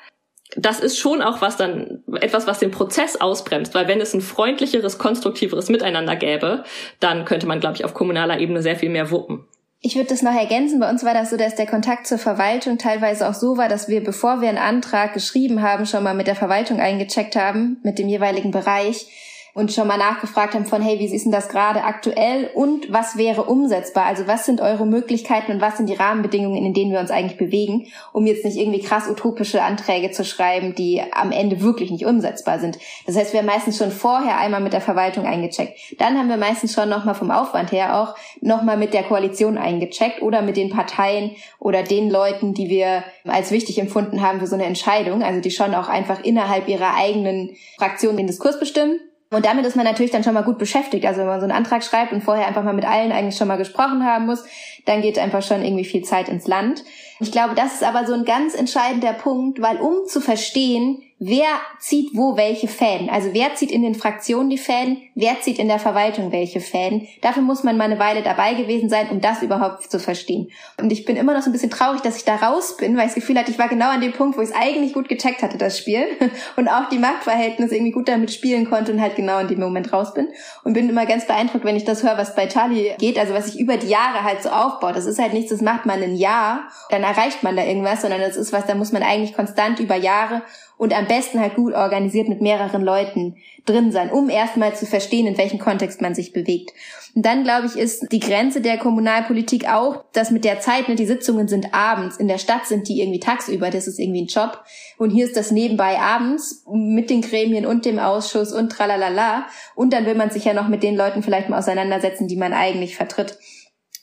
Speaker 3: das ist schon auch was dann etwas, was den Prozess ausbremst, weil wenn es ein freundlicheres, konstruktiveres Miteinander gäbe, dann könnte man, glaube ich, auf kommunaler Ebene sehr viel mehr wuppen.
Speaker 4: Ich würde das noch ergänzen. Bei uns war das so, dass der Kontakt zur Verwaltung teilweise auch so war, dass wir, bevor wir einen Antrag geschrieben haben, schon mal mit der Verwaltung eingecheckt haben, mit dem jeweiligen Bereich und schon mal nachgefragt haben von, hey, wie ist denn das gerade aktuell und was wäre umsetzbar? Also was sind eure Möglichkeiten und was sind die Rahmenbedingungen, in denen wir uns eigentlich bewegen, um jetzt nicht irgendwie krass utopische Anträge zu schreiben, die am Ende wirklich nicht umsetzbar sind. Das heißt, wir haben meistens schon vorher einmal mit der Verwaltung eingecheckt. Dann haben wir meistens schon nochmal vom Aufwand her auch nochmal mit der Koalition eingecheckt oder mit den Parteien oder den Leuten, die wir als wichtig empfunden haben für so eine Entscheidung, also die schon auch einfach innerhalb ihrer eigenen Fraktion den Diskurs bestimmen und damit ist man natürlich dann schon mal gut beschäftigt. Also wenn man so einen Antrag schreibt und vorher einfach mal mit allen eigentlich schon mal gesprochen haben muss, dann geht einfach schon irgendwie viel Zeit ins Land. Ich glaube, das ist aber so ein ganz entscheidender Punkt, weil um zu verstehen, wer zieht wo welche Fäden. Also wer zieht in den Fraktionen die Fäden, wer zieht in der Verwaltung welche Fäden. Dafür muss man mal eine Weile dabei gewesen sein, um das überhaupt zu verstehen. Und ich bin immer noch so ein bisschen traurig, dass ich da raus bin, weil ich das Gefühl hatte, ich war genau an dem Punkt, wo ich es eigentlich gut gecheckt hatte, das Spiel. <laughs> Und auch die Machtverhältnisse irgendwie gut damit spielen konnte und halt genau in dem Moment raus bin. Und bin immer ganz beeindruckt, wenn ich das höre, was bei Charlie geht, also was sich über die Jahre halt so aufbaut. Das ist halt nichts, das macht man ein Jahr, dann erreicht man da irgendwas, sondern das ist was, da muss man eigentlich konstant über Jahre und am besten halt gut organisiert mit mehreren Leuten drin sein, um erstmal zu verstehen, in welchem Kontext man sich bewegt. Und dann, glaube ich, ist die Grenze der Kommunalpolitik auch, dass mit der Zeit, ne, die Sitzungen sind abends, in der Stadt sind die irgendwie tagsüber, das ist irgendwie ein Job. Und hier ist das nebenbei abends mit den Gremien und dem Ausschuss und tralalala. Und dann will man sich ja noch mit den Leuten vielleicht mal auseinandersetzen, die man eigentlich vertritt.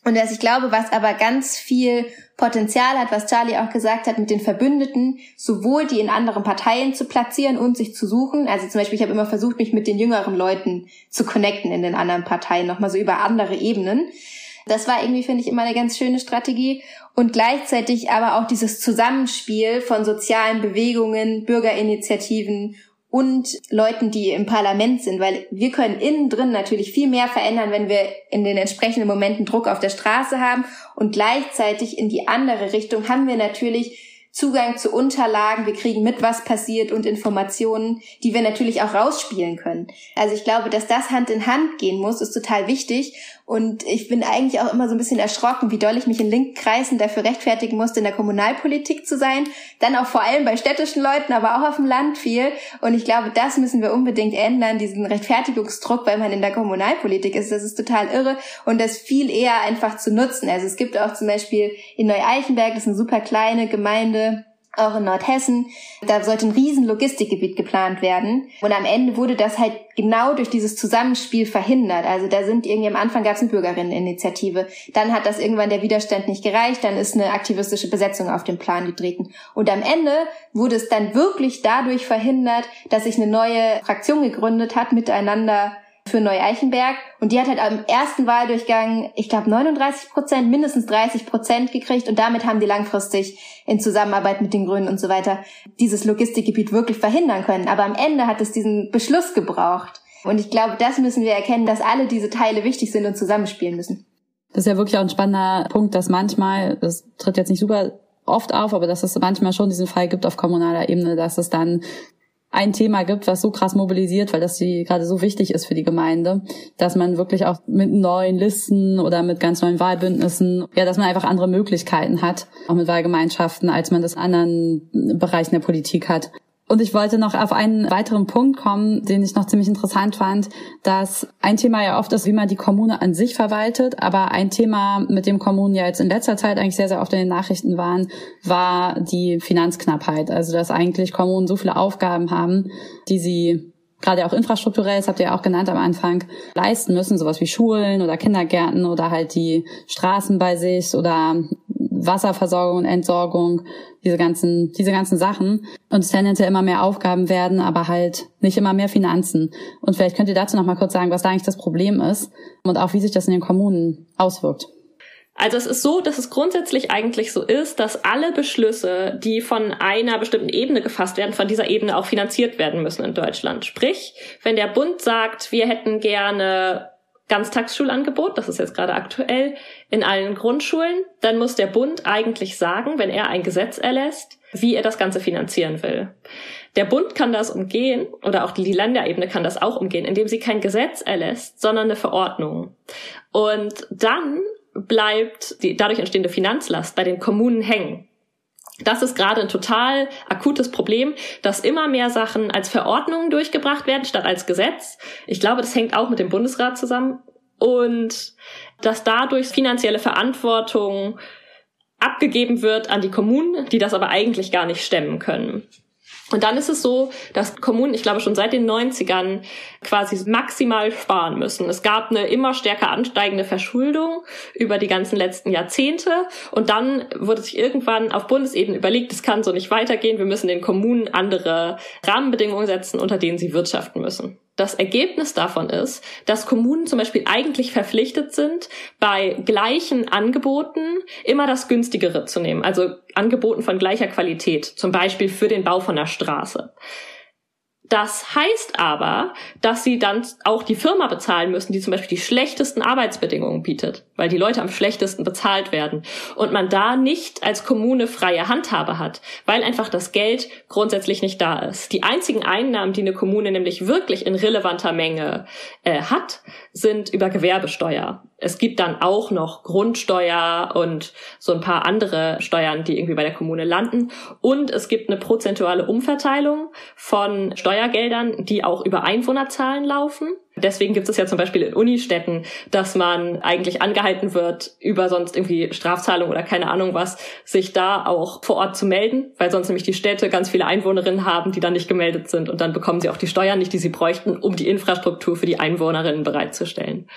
Speaker 4: Und dass ich glaube, was aber ganz viel Potenzial hat, was Charlie auch gesagt hat, mit den Verbündeten, sowohl die in anderen Parteien zu platzieren und sich zu suchen. Also zum Beispiel, ich habe immer versucht, mich mit den jüngeren Leuten zu connecten in den anderen Parteien, nochmal so über andere Ebenen. Das war irgendwie, finde ich, immer eine ganz schöne Strategie. Und gleichzeitig aber auch dieses Zusammenspiel von sozialen Bewegungen, Bürgerinitiativen und Leuten, die im Parlament sind, weil wir können innen drin natürlich viel mehr verändern, wenn wir in den entsprechenden Momenten Druck auf der Straße haben und gleichzeitig in die andere Richtung haben wir natürlich Zugang zu Unterlagen, wir kriegen mit, was passiert und Informationen, die wir natürlich auch rausspielen können. Also ich glaube, dass das Hand in Hand gehen muss, ist total wichtig. Und ich bin eigentlich auch immer so ein bisschen erschrocken, wie doll ich mich in linken Kreisen dafür rechtfertigen musste, in der Kommunalpolitik zu sein. Dann auch vor allem bei städtischen Leuten, aber auch auf dem Land viel. Und ich glaube, das müssen wir unbedingt ändern, diesen Rechtfertigungsdruck, weil man in der Kommunalpolitik ist. Das ist total irre. Und das viel eher einfach zu nutzen. Also es gibt auch zum Beispiel in Neu-Eichenberg, das ist eine super kleine Gemeinde, auch in Nordhessen. Da sollte ein riesen Logistikgebiet geplant werden. Und am Ende wurde das halt genau durch dieses Zusammenspiel verhindert. Also da sind irgendwie am Anfang gab es eine Bürgerinneninitiative. Dann hat das irgendwann der Widerstand nicht gereicht. Dann ist eine aktivistische Besetzung auf den Plan getreten. Und am Ende wurde es dann wirklich dadurch verhindert, dass sich eine neue Fraktion gegründet hat, miteinander für Neu-Eichenberg. Und die hat halt am ersten Wahldurchgang, ich glaube, 39 Prozent, mindestens 30 Prozent gekriegt. Und damit haben die langfristig in Zusammenarbeit mit den Grünen und so weiter dieses Logistikgebiet wirklich verhindern können. Aber am Ende hat es diesen Beschluss gebraucht. Und ich glaube, das müssen wir erkennen, dass alle diese Teile wichtig sind und zusammenspielen müssen.
Speaker 1: Das ist ja wirklich auch ein spannender Punkt, dass manchmal, das tritt jetzt nicht super oft auf, aber dass es manchmal schon diesen Fall gibt auf kommunaler Ebene, dass es dann ein Thema gibt, was so krass mobilisiert, weil das die gerade so wichtig ist für die Gemeinde, dass man wirklich auch mit neuen Listen oder mit ganz neuen Wahlbündnissen, ja, dass man einfach andere Möglichkeiten hat, auch mit Wahlgemeinschaften, als man das in anderen Bereichen der Politik hat. Und ich wollte noch auf einen weiteren Punkt kommen, den ich noch ziemlich interessant fand, dass ein Thema ja oft ist, wie man die Kommune an sich verwaltet, aber ein Thema, mit dem Kommunen ja jetzt in letzter Zeit eigentlich sehr, sehr oft in den Nachrichten waren, war die Finanzknappheit. Also dass eigentlich Kommunen so viele Aufgaben haben, die sie gerade auch infrastrukturell, das habt ihr ja auch genannt am Anfang, leisten müssen, sowas wie Schulen oder Kindergärten oder halt die Straßen bei sich oder Wasserversorgung und Entsorgung, diese ganzen, diese ganzen Sachen. Und es tendenziell immer mehr Aufgaben werden, aber halt nicht immer mehr Finanzen. Und vielleicht könnt ihr dazu noch mal kurz sagen, was da eigentlich das Problem ist und auch wie sich das in den Kommunen auswirkt.
Speaker 3: Also es ist so, dass es grundsätzlich eigentlich so ist, dass alle Beschlüsse, die von einer bestimmten Ebene gefasst werden, von dieser Ebene auch finanziert werden müssen in Deutschland. Sprich, wenn der Bund sagt, wir hätten gerne Ganztagsschulangebot, das ist jetzt gerade aktuell, in allen Grundschulen, dann muss der Bund eigentlich sagen, wenn er ein Gesetz erlässt, wie er das Ganze finanzieren will. Der Bund kann das umgehen oder auch die Länderebene kann das auch umgehen, indem sie kein Gesetz erlässt, sondern eine Verordnung. Und dann bleibt die dadurch entstehende Finanzlast bei den Kommunen hängen. Das ist gerade ein total akutes Problem, dass immer mehr Sachen als Verordnungen durchgebracht werden statt als Gesetz. Ich glaube, das hängt auch mit dem Bundesrat zusammen. Und dass dadurch finanzielle Verantwortung abgegeben wird an die Kommunen, die das aber eigentlich gar nicht stemmen können. Und dann ist es so, dass Kommunen, ich glaube schon seit den 90ern, quasi maximal sparen müssen. Es gab eine immer stärker ansteigende Verschuldung über die ganzen letzten Jahrzehnte. Und dann wurde sich irgendwann auf Bundesebene überlegt, es kann so nicht weitergehen. Wir müssen den Kommunen andere Rahmenbedingungen setzen, unter denen sie wirtschaften müssen. Das Ergebnis davon ist, dass Kommunen zum Beispiel eigentlich verpflichtet sind, bei gleichen Angeboten immer das günstigere zu nehmen, also Angeboten von gleicher Qualität, zum Beispiel für den Bau von einer Straße. Das heißt aber, dass sie dann auch die Firma bezahlen müssen, die zum Beispiel die schlechtesten Arbeitsbedingungen bietet, weil die Leute am schlechtesten bezahlt werden. Und man da nicht als Kommune freie Handhabe hat, weil einfach das Geld grundsätzlich nicht da ist. Die einzigen Einnahmen, die eine Kommune nämlich wirklich in relevanter Menge äh, hat, sind über Gewerbesteuer. Es gibt dann auch noch Grundsteuer und so ein paar andere Steuern, die irgendwie bei der Kommune landen. Und es gibt eine prozentuale Umverteilung von Steuergeldern, die auch über Einwohnerzahlen laufen. Deswegen gibt es ja zum Beispiel in Unistädten, dass man eigentlich angehalten wird, über sonst irgendwie Strafzahlungen oder keine Ahnung was, sich da auch vor Ort zu melden, weil sonst nämlich die Städte ganz viele Einwohnerinnen haben, die dann nicht gemeldet sind und dann bekommen sie auch die Steuern nicht, die sie bräuchten, um die Infrastruktur für die Einwohnerinnen bereitzustellen.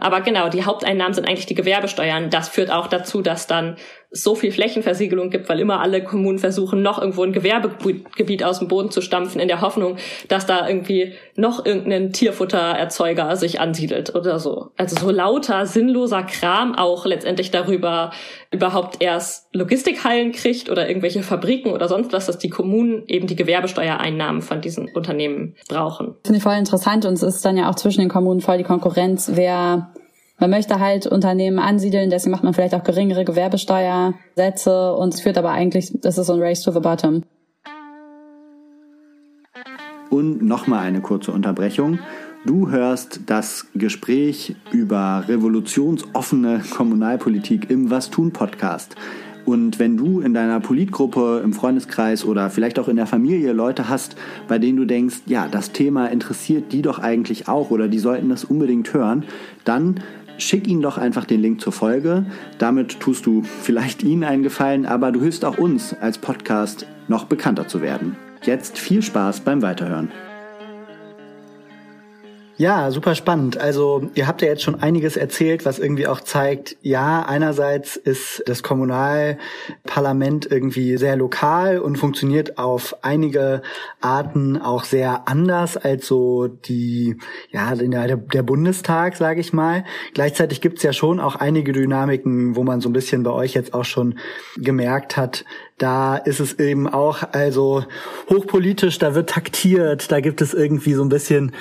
Speaker 3: Aber genau, die Haupteinnahmen sind eigentlich die Gewerbesteuern. Das führt auch dazu, dass dann so viel Flächenversiegelung gibt, weil immer alle Kommunen versuchen, noch irgendwo ein Gewerbegebiet aus dem Boden zu stampfen, in der Hoffnung, dass da irgendwie noch irgendein Tierfuttererzeuger sich ansiedelt oder so. Also so lauter, sinnloser Kram auch letztendlich darüber überhaupt erst Logistikhallen kriegt oder irgendwelche Fabriken oder sonst was, dass die Kommunen eben die Gewerbesteuereinnahmen von diesen Unternehmen brauchen.
Speaker 1: Finde ich voll interessant und es ist dann ja auch zwischen den Kommunen voll die Konkurrenz, wer man möchte halt Unternehmen ansiedeln, deswegen macht man vielleicht auch geringere Gewerbesteuersätze und es führt aber eigentlich, das ist so ein Race to the Bottom.
Speaker 2: Und nochmal eine kurze Unterbrechung. Du hörst das Gespräch über revolutionsoffene Kommunalpolitik im Was tun Podcast. Und wenn du in deiner Politgruppe, im Freundeskreis oder vielleicht auch in der Familie Leute hast, bei denen du denkst, ja, das Thema interessiert die doch eigentlich auch oder die sollten das unbedingt hören, dann schick ihnen doch einfach den Link zur Folge. Damit tust du vielleicht ihnen einen Gefallen, aber du hilfst auch uns als Podcast noch bekannter zu werden. Jetzt viel Spaß beim Weiterhören.
Speaker 5: Ja, super spannend. Also ihr habt ja jetzt schon einiges erzählt, was irgendwie auch zeigt, ja, einerseits ist das Kommunalparlament irgendwie sehr lokal und funktioniert auf einige Arten auch sehr anders als so die, ja, der, der Bundestag, sage ich mal. Gleichzeitig gibt's ja schon auch einige Dynamiken, wo man so ein bisschen bei euch jetzt auch schon gemerkt hat, da ist es eben auch also hochpolitisch, da wird taktiert, da gibt es irgendwie so ein bisschen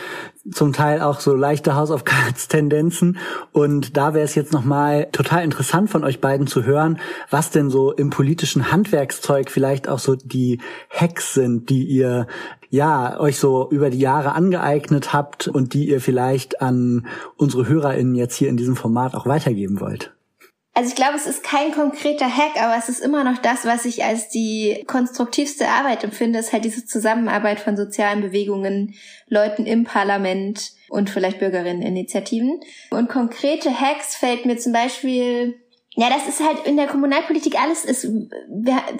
Speaker 5: zum Teil auch so leichte House of Cards Tendenzen und da wäre es jetzt nochmal total interessant von euch beiden zu hören, was denn so im politischen Handwerkszeug vielleicht auch so die Hacks sind, die ihr ja, euch so über die Jahre angeeignet habt und die ihr vielleicht an unsere HörerInnen jetzt hier in diesem Format auch weitergeben wollt.
Speaker 4: Also ich glaube, es ist kein konkreter Hack, aber es ist immer noch das, was ich als die konstruktivste Arbeit empfinde, ist halt diese Zusammenarbeit von sozialen Bewegungen, Leuten im Parlament und vielleicht Bürgerinneninitiativen. Und konkrete Hacks fällt mir zum Beispiel ja, das ist halt in der Kommunalpolitik alles ist.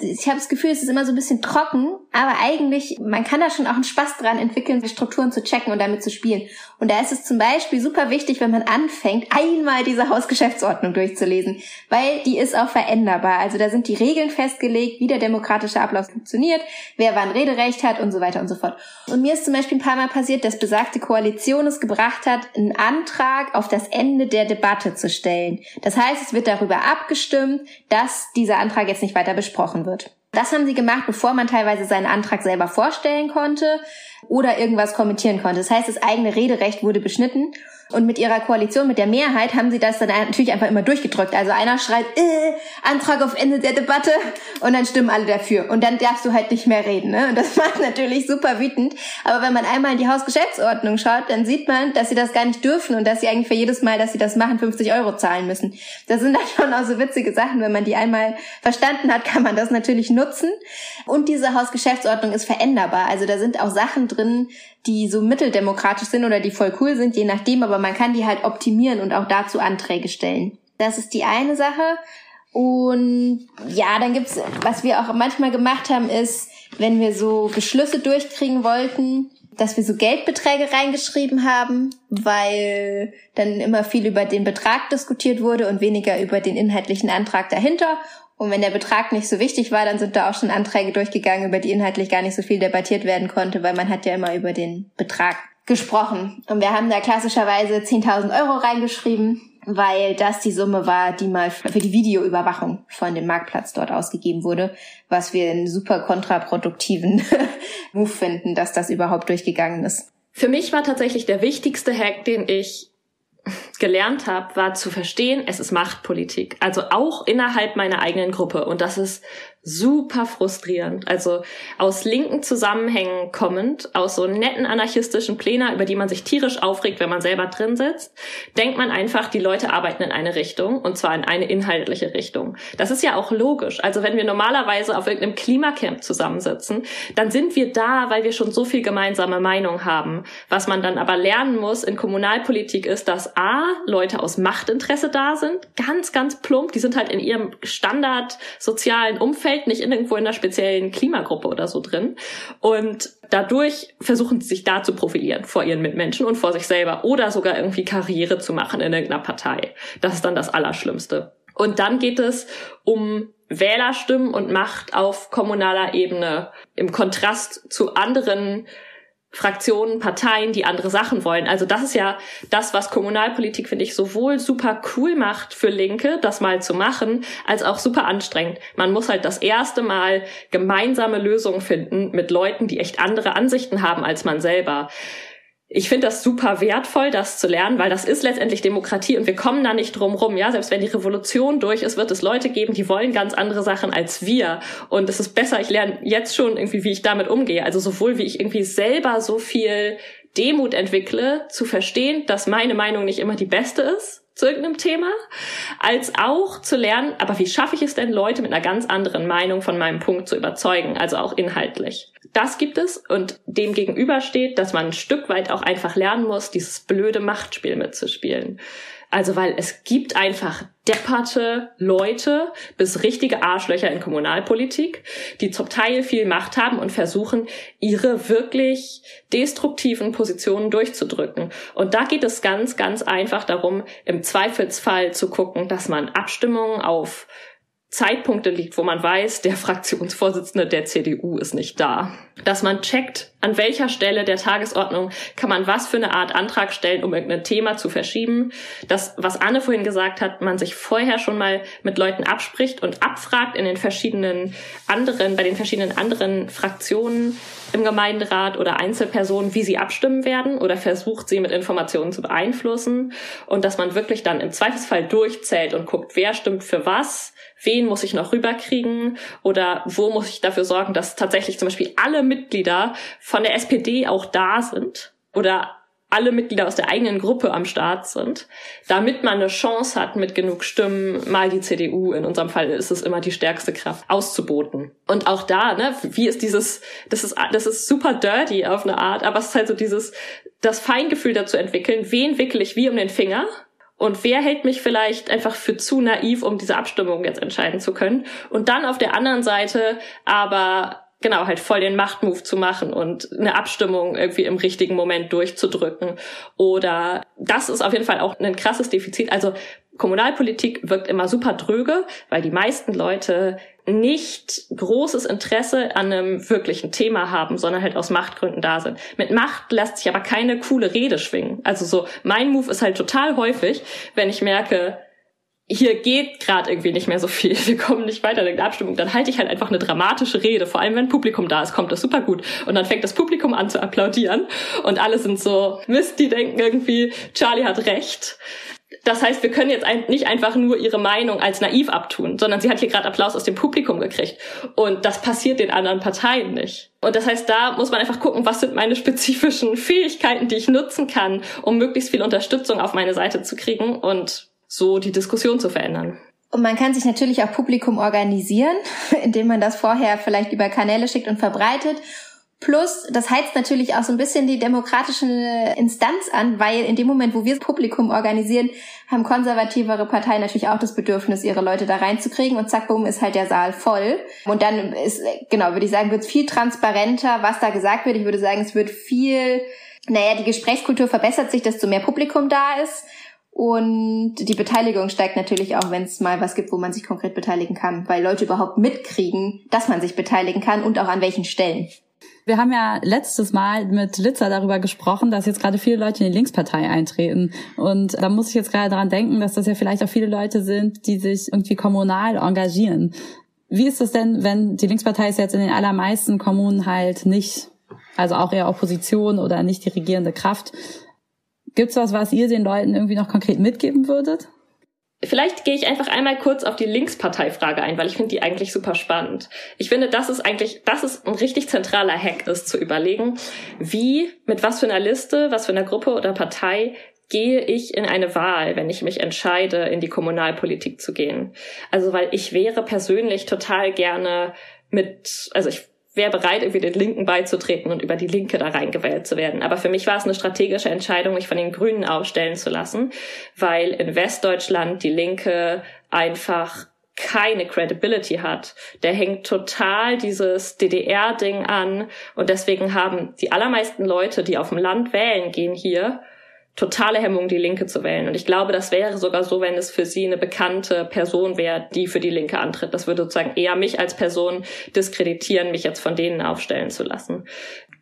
Speaker 4: Ich habe das Gefühl, es ist immer so ein bisschen trocken Aber eigentlich, man kann da schon auch einen Spaß dran entwickeln, Strukturen zu checken und damit zu spielen. Und da ist es zum Beispiel super wichtig, wenn man anfängt, einmal diese Hausgeschäftsordnung durchzulesen, weil die ist auch veränderbar. Also da sind die Regeln festgelegt, wie der demokratische Ablauf funktioniert, wer wann Rederecht hat und so weiter und so fort. Und mir ist zum Beispiel ein paar Mal passiert, dass besagte Koalition es gebracht hat, einen Antrag auf das Ende der Debatte zu stellen. Das heißt, es wird abgestimmt, dass dieser Antrag jetzt nicht weiter besprochen wird. Das haben sie gemacht, bevor man teilweise seinen Antrag selber vorstellen konnte oder irgendwas kommentieren konnte. Das heißt, das eigene Rederecht wurde beschnitten und mit ihrer Koalition, mit der Mehrheit, haben sie das dann natürlich einfach immer durchgedrückt. Also einer schreit, äh, Antrag auf Ende der Debatte und dann stimmen alle dafür. Und dann darfst du halt nicht mehr reden. Ne? Und das <laughs> macht natürlich super wütend. Aber wenn man einmal in die Hausgeschäftsordnung schaut, dann sieht man, dass sie das gar nicht dürfen und dass sie eigentlich für jedes Mal, dass sie das machen, 50 Euro zahlen müssen. Das sind <laughs> dann schon auch so witzige Sachen. Wenn man die einmal verstanden hat, kann man das natürlich nutzen. Und diese Hausgeschäftsordnung ist veränderbar. Also da sind auch Sachen drin, die so mitteldemokratisch sind oder die voll cool sind, je nachdem, aber man kann die halt optimieren und auch dazu Anträge stellen. Das ist die eine Sache. Und ja, dann gibt's, was wir auch manchmal gemacht haben, ist, wenn wir so Beschlüsse durchkriegen wollten, dass wir so Geldbeträge reingeschrieben haben, weil dann immer viel über den Betrag diskutiert wurde und weniger über den inhaltlichen Antrag dahinter. Und wenn der Betrag nicht so wichtig war, dann sind da auch schon Anträge durchgegangen, über die inhaltlich gar nicht so viel debattiert werden konnte, weil man hat ja immer über den Betrag gesprochen. Und wir haben da klassischerweise 10.000 Euro reingeschrieben, weil das die Summe war, die mal für die Videoüberwachung von dem Marktplatz dort ausgegeben wurde, was wir einen super kontraproduktiven <laughs> Move finden, dass das überhaupt durchgegangen ist.
Speaker 3: Für mich war tatsächlich der wichtigste Hack, den ich gelernt habe, war zu verstehen, es ist Machtpolitik. Also auch innerhalb meiner eigenen Gruppe. Und das ist super frustrierend. Also aus linken Zusammenhängen kommend, aus so netten anarchistischen Plänen, über die man sich tierisch aufregt, wenn man selber drin sitzt, denkt man einfach, die Leute arbeiten in eine Richtung und zwar in eine inhaltliche Richtung. Das ist ja auch logisch. Also wenn wir normalerweise auf irgendeinem Klimacamp zusammensitzen, dann sind wir da, weil wir schon so viel gemeinsame Meinung haben. Was man dann aber lernen muss in Kommunalpolitik ist, dass A, Leute aus Machtinteresse da sind, ganz, ganz plump, die sind halt in ihrem Standard sozialen Umfeld Umfeld, nicht irgendwo in einer speziellen Klimagruppe oder so drin. Und dadurch versuchen sie sich da zu profilieren vor ihren Mitmenschen und vor sich selber oder sogar irgendwie Karriere zu machen in irgendeiner Partei. Das ist dann das Allerschlimmste. Und dann geht es um Wählerstimmen und Macht auf kommunaler Ebene im Kontrast zu anderen Fraktionen, Parteien, die andere Sachen wollen. Also das ist ja das, was Kommunalpolitik, finde ich, sowohl super cool macht für Linke, das mal zu machen, als auch super anstrengend. Man muss halt das erste Mal gemeinsame Lösungen finden mit Leuten, die echt andere Ansichten haben als man selber ich finde das super wertvoll, das zu lernen, weil das ist letztendlich Demokratie und wir kommen da nicht drum rum. Ja, selbst wenn die Revolution durch ist, wird es Leute geben, die wollen ganz andere Sachen als wir. Und es ist besser, ich lerne jetzt schon irgendwie, wie ich damit umgehe. Also sowohl wie ich irgendwie selber so viel Demut entwickle, zu verstehen, dass meine Meinung nicht immer die beste ist zu irgendeinem Thema, als auch zu lernen, aber wie schaffe ich es denn, Leute mit einer ganz anderen Meinung von meinem Punkt zu überzeugen, also auch inhaltlich. Das gibt es und dem gegenüber steht, dass man ein Stück weit auch einfach lernen muss, dieses blöde Machtspiel mitzuspielen. Also weil es gibt einfach depperte Leute bis richtige Arschlöcher in Kommunalpolitik, die zum Teil viel Macht haben und versuchen, ihre wirklich destruktiven Positionen durchzudrücken. Und da geht es ganz, ganz einfach darum, im Zweifelsfall zu gucken, dass man Abstimmungen auf Zeitpunkte liegt, wo man weiß, der Fraktionsvorsitzende der CDU ist nicht da. Dass man checkt, an welcher Stelle der Tagesordnung kann man was für eine Art Antrag stellen, um irgendein Thema zu verschieben. Das, was Anne vorhin gesagt hat, man sich vorher schon mal mit Leuten abspricht und abfragt in den verschiedenen anderen, bei den verschiedenen anderen Fraktionen im Gemeinderat oder Einzelpersonen, wie sie abstimmen werden oder versucht, sie mit Informationen zu beeinflussen und dass man wirklich dann im Zweifelsfall durchzählt und guckt, wer stimmt für was, wen muss ich noch rüberkriegen oder wo muss ich dafür sorgen, dass tatsächlich zum Beispiel alle Mitglieder von der SPD auch da sind oder alle Mitglieder aus der eigenen Gruppe am Start sind, damit man eine Chance hat, mit genug Stimmen mal die CDU, in unserem Fall ist es immer die stärkste Kraft, auszuboten. Und auch da, ne, wie ist dieses, das ist, das ist super dirty auf eine Art, aber es ist halt so dieses, das Feingefühl dazu entwickeln, wen wickel ich wie um den Finger und wer hält mich vielleicht einfach für zu naiv, um diese Abstimmung jetzt entscheiden zu können? Und dann auf der anderen Seite aber genau, halt voll den Machtmove zu machen und eine Abstimmung irgendwie im richtigen Moment durchzudrücken. Oder das ist auf jeden Fall auch ein krasses Defizit. Also Kommunalpolitik wirkt immer super dröge, weil die meisten Leute nicht großes Interesse an einem wirklichen Thema haben, sondern halt aus Machtgründen da sind. Mit Macht lässt sich aber keine coole Rede schwingen. Also so, mein Move ist halt total häufig, wenn ich merke, hier geht gerade irgendwie nicht mehr so viel, wir kommen nicht weiter in der Abstimmung, dann halte ich halt einfach eine dramatische Rede. Vor allem, wenn Publikum da ist, kommt das super gut. Und dann fängt das Publikum an zu applaudieren und alle sind so, Mist, die denken irgendwie, Charlie hat recht. Das heißt, wir können jetzt nicht einfach nur ihre Meinung als naiv abtun, sondern sie hat hier gerade Applaus aus dem Publikum gekriegt. Und das passiert den anderen Parteien nicht. Und das heißt, da muss man einfach gucken, was sind meine spezifischen Fähigkeiten, die ich nutzen kann, um möglichst viel Unterstützung auf meine Seite zu kriegen und so die Diskussion zu verändern.
Speaker 4: Und man kann sich natürlich auch Publikum organisieren, <laughs> indem man das vorher vielleicht über Kanäle schickt und verbreitet. Plus, das heizt natürlich auch so ein bisschen die demokratische Instanz an, weil in dem Moment, wo wir Publikum organisieren, haben konservativere Parteien natürlich auch das Bedürfnis, ihre Leute da reinzukriegen und zack, boom, ist halt der Saal voll. Und dann ist, genau, würde ich sagen, wird es viel transparenter, was da gesagt wird. Ich würde sagen, es wird viel, naja, die Gesprächskultur verbessert sich, desto mehr Publikum da ist. Und die Beteiligung steigt natürlich auch, wenn es mal was gibt, wo man sich konkret beteiligen kann, weil Leute überhaupt mitkriegen, dass man sich beteiligen kann und auch an welchen Stellen.
Speaker 1: Wir haben ja letztes Mal mit Litzer darüber gesprochen, dass jetzt gerade viele Leute in die Linkspartei eintreten. Und da muss ich jetzt gerade daran denken, dass das ja vielleicht auch viele Leute sind, die sich irgendwie kommunal engagieren. Wie ist es denn, wenn die Linkspartei ist jetzt in den allermeisten Kommunen halt nicht, also auch eher Opposition oder nicht die regierende Kraft? Gibt's was, was ihr den Leuten irgendwie noch konkret mitgeben würdet?
Speaker 3: Vielleicht gehe ich einfach einmal kurz auf die Linksparteifrage ein, weil ich finde die eigentlich super spannend. Ich finde, das ist eigentlich, das ist ein richtig zentraler Hack, ist zu überlegen, wie, mit was für einer Liste, was für einer Gruppe oder Partei gehe ich in eine Wahl, wenn ich mich entscheide, in die Kommunalpolitik zu gehen. Also, weil ich wäre persönlich total gerne mit, also ich wäre bereit, irgendwie den Linken beizutreten und über die Linke da reingewählt zu werden. Aber für mich war es eine strategische Entscheidung, mich von den Grünen aufstellen zu lassen, weil in Westdeutschland die Linke einfach keine Credibility hat. Der hängt total dieses DDR-Ding an und deswegen haben die allermeisten Leute, die auf dem Land wählen gehen hier, totale Hemmung, die Linke zu wählen. Und ich glaube, das wäre sogar so, wenn es für sie eine bekannte Person wäre, die für die Linke antritt. Das würde sozusagen eher mich als Person diskreditieren, mich jetzt von denen aufstellen zu lassen.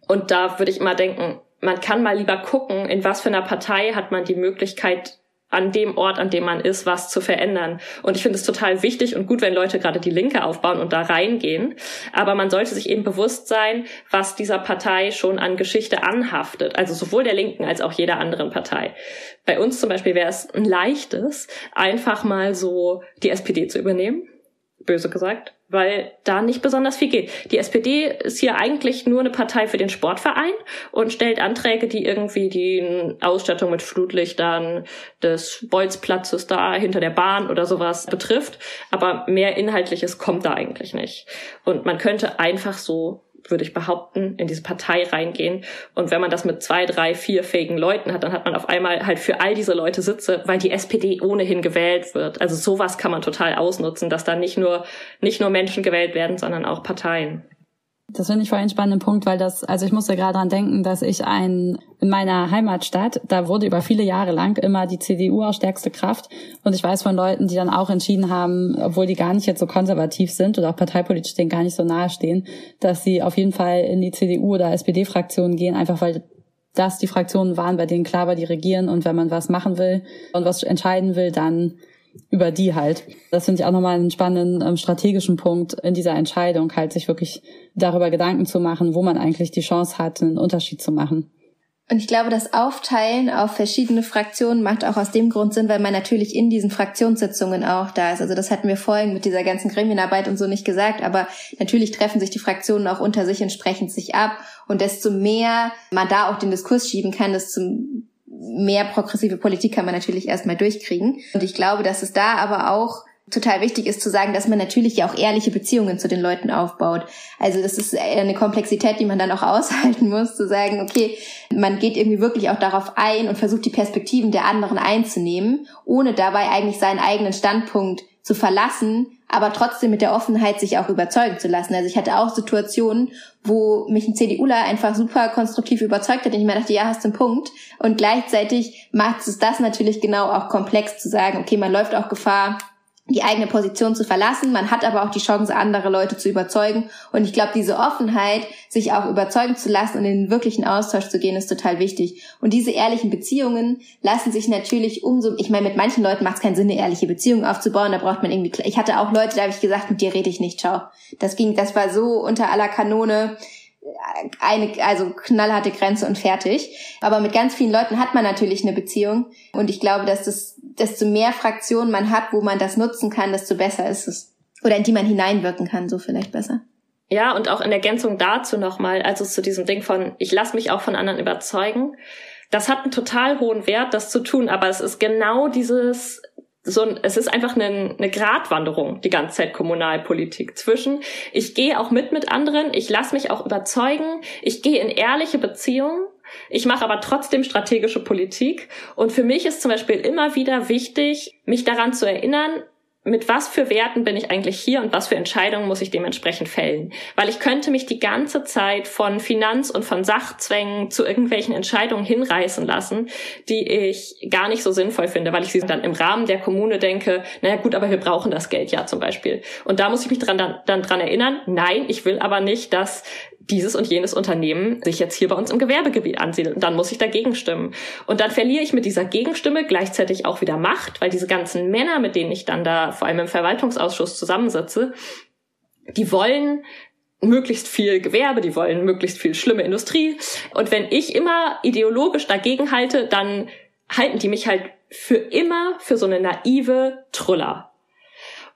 Speaker 3: Und da würde ich immer denken, man kann mal lieber gucken, in was für einer Partei hat man die Möglichkeit, an dem Ort, an dem man ist, was zu verändern. Und ich finde es total wichtig und gut, wenn Leute gerade die Linke aufbauen und da reingehen. Aber man sollte sich eben bewusst sein, was dieser Partei schon an Geschichte anhaftet. Also sowohl der Linken als auch jeder anderen Partei. Bei uns zum Beispiel wäre es ein leichtes, einfach mal so die SPD zu übernehmen. Böse gesagt weil da nicht besonders viel geht. Die SPD ist hier eigentlich nur eine Partei für den Sportverein und stellt Anträge, die irgendwie die Ausstattung mit Flutlichtern des Bolzplatzes da hinter der Bahn oder sowas betrifft. Aber mehr Inhaltliches kommt da eigentlich nicht. Und man könnte einfach so würde ich behaupten, in diese Partei reingehen. Und wenn man das mit zwei, drei, vier fähigen Leuten hat, dann hat man auf einmal halt für all diese Leute Sitze, weil die SPD ohnehin gewählt wird. Also sowas kann man total ausnutzen, dass da nicht nur, nicht nur Menschen gewählt werden, sondern auch Parteien.
Speaker 1: Das finde ich voll einen spannenden Punkt, weil das, also ich musste gerade dran denken, dass ich ein, in meiner Heimatstadt, da wurde über viele Jahre lang immer die CDU auch stärkste Kraft. Und ich weiß von Leuten, die dann auch entschieden haben, obwohl die gar nicht jetzt so konservativ sind oder auch parteipolitisch denen gar nicht so nahe stehen, dass sie auf jeden Fall in die CDU oder SPD-Fraktion gehen, einfach weil das die Fraktionen waren, bei denen klar war, die regieren und wenn man was machen will und was entscheiden will, dann über die halt. Das finde ich auch nochmal einen spannenden ähm, strategischen Punkt in dieser Entscheidung, halt sich wirklich darüber Gedanken zu machen, wo man eigentlich die Chance hat, einen Unterschied zu machen.
Speaker 4: Und ich glaube, das Aufteilen auf verschiedene Fraktionen macht auch aus dem Grund Sinn, weil man natürlich in diesen Fraktionssitzungen auch da ist. Also das hatten wir vorhin mit dieser ganzen Gremienarbeit und so nicht gesagt, aber natürlich treffen sich die Fraktionen auch unter sich und sprechen sich ab. Und desto mehr man da auch den Diskurs schieben kann, desto mehr progressive Politik kann man natürlich erstmal durchkriegen. Und ich glaube, dass es da aber auch total wichtig ist zu sagen, dass man natürlich ja auch ehrliche Beziehungen zu den Leuten aufbaut. Also das ist eine Komplexität, die man dann auch <laughs> aushalten muss, zu sagen, okay, man geht irgendwie wirklich auch darauf ein und versucht die Perspektiven der anderen einzunehmen, ohne dabei eigentlich seinen eigenen Standpunkt zu verlassen, aber trotzdem mit der Offenheit, sich auch überzeugen zu lassen. Also ich hatte auch Situationen, wo mich ein CDUler einfach super konstruktiv überzeugt hat und ich mir dachte, ja, hast du einen Punkt. Und gleichzeitig macht es das natürlich genau auch komplex zu sagen, okay, man läuft auch Gefahr, die eigene Position zu verlassen. Man hat aber auch die Chance, andere Leute zu überzeugen. Und ich glaube, diese Offenheit, sich auch überzeugen zu lassen und in den wirklichen Austausch zu gehen, ist total wichtig. Und diese ehrlichen Beziehungen lassen sich natürlich umso, ich meine, mit manchen Leuten macht es keinen Sinn, eine ehrliche Beziehung aufzubauen. Da braucht man irgendwie, ich hatte auch Leute, da habe ich gesagt, mit dir rede ich nicht, ciao. Das ging, das war so unter aller Kanone eine, also knallharte Grenze und fertig. Aber mit ganz vielen Leuten hat man natürlich eine Beziehung. Und ich glaube, dass das, desto mehr Fraktionen man hat, wo man das nutzen kann, desto besser ist es. Oder in die man hineinwirken kann, so vielleicht besser.
Speaker 3: Ja, und auch in Ergänzung dazu nochmal, also zu diesem Ding von, ich lasse mich auch von anderen überzeugen. Das hat einen total hohen Wert, das zu tun, aber es ist genau dieses, so ein, es ist einfach eine, eine Gratwanderung, die ganze Zeit Kommunalpolitik zwischen, ich gehe auch mit mit anderen, ich lasse mich auch überzeugen, ich gehe in ehrliche Beziehungen, ich mache aber trotzdem strategische Politik. Und für mich ist zum Beispiel immer wieder wichtig, mich daran zu erinnern, mit was für Werten bin ich eigentlich hier und was für Entscheidungen muss ich dementsprechend fällen? Weil ich könnte mich die ganze Zeit von Finanz- und von Sachzwängen zu irgendwelchen Entscheidungen hinreißen lassen, die ich gar nicht so sinnvoll finde, weil ich sie dann im Rahmen der Kommune denke, naja gut, aber wir brauchen das Geld ja zum Beispiel. Und da muss ich mich dran, dann, dann dran erinnern, nein, ich will aber nicht, dass dieses und jenes Unternehmen sich jetzt hier bei uns im Gewerbegebiet ansiedelt. Und dann muss ich dagegen stimmen. Und dann verliere ich mit dieser Gegenstimme gleichzeitig auch wieder Macht, weil diese ganzen Männer, mit denen ich dann da vor allem im Verwaltungsausschuss zusammensitze, die wollen möglichst viel Gewerbe, die wollen möglichst viel schlimme Industrie. Und wenn ich immer ideologisch dagegen halte, dann halten die mich halt für immer für so eine naive Truller.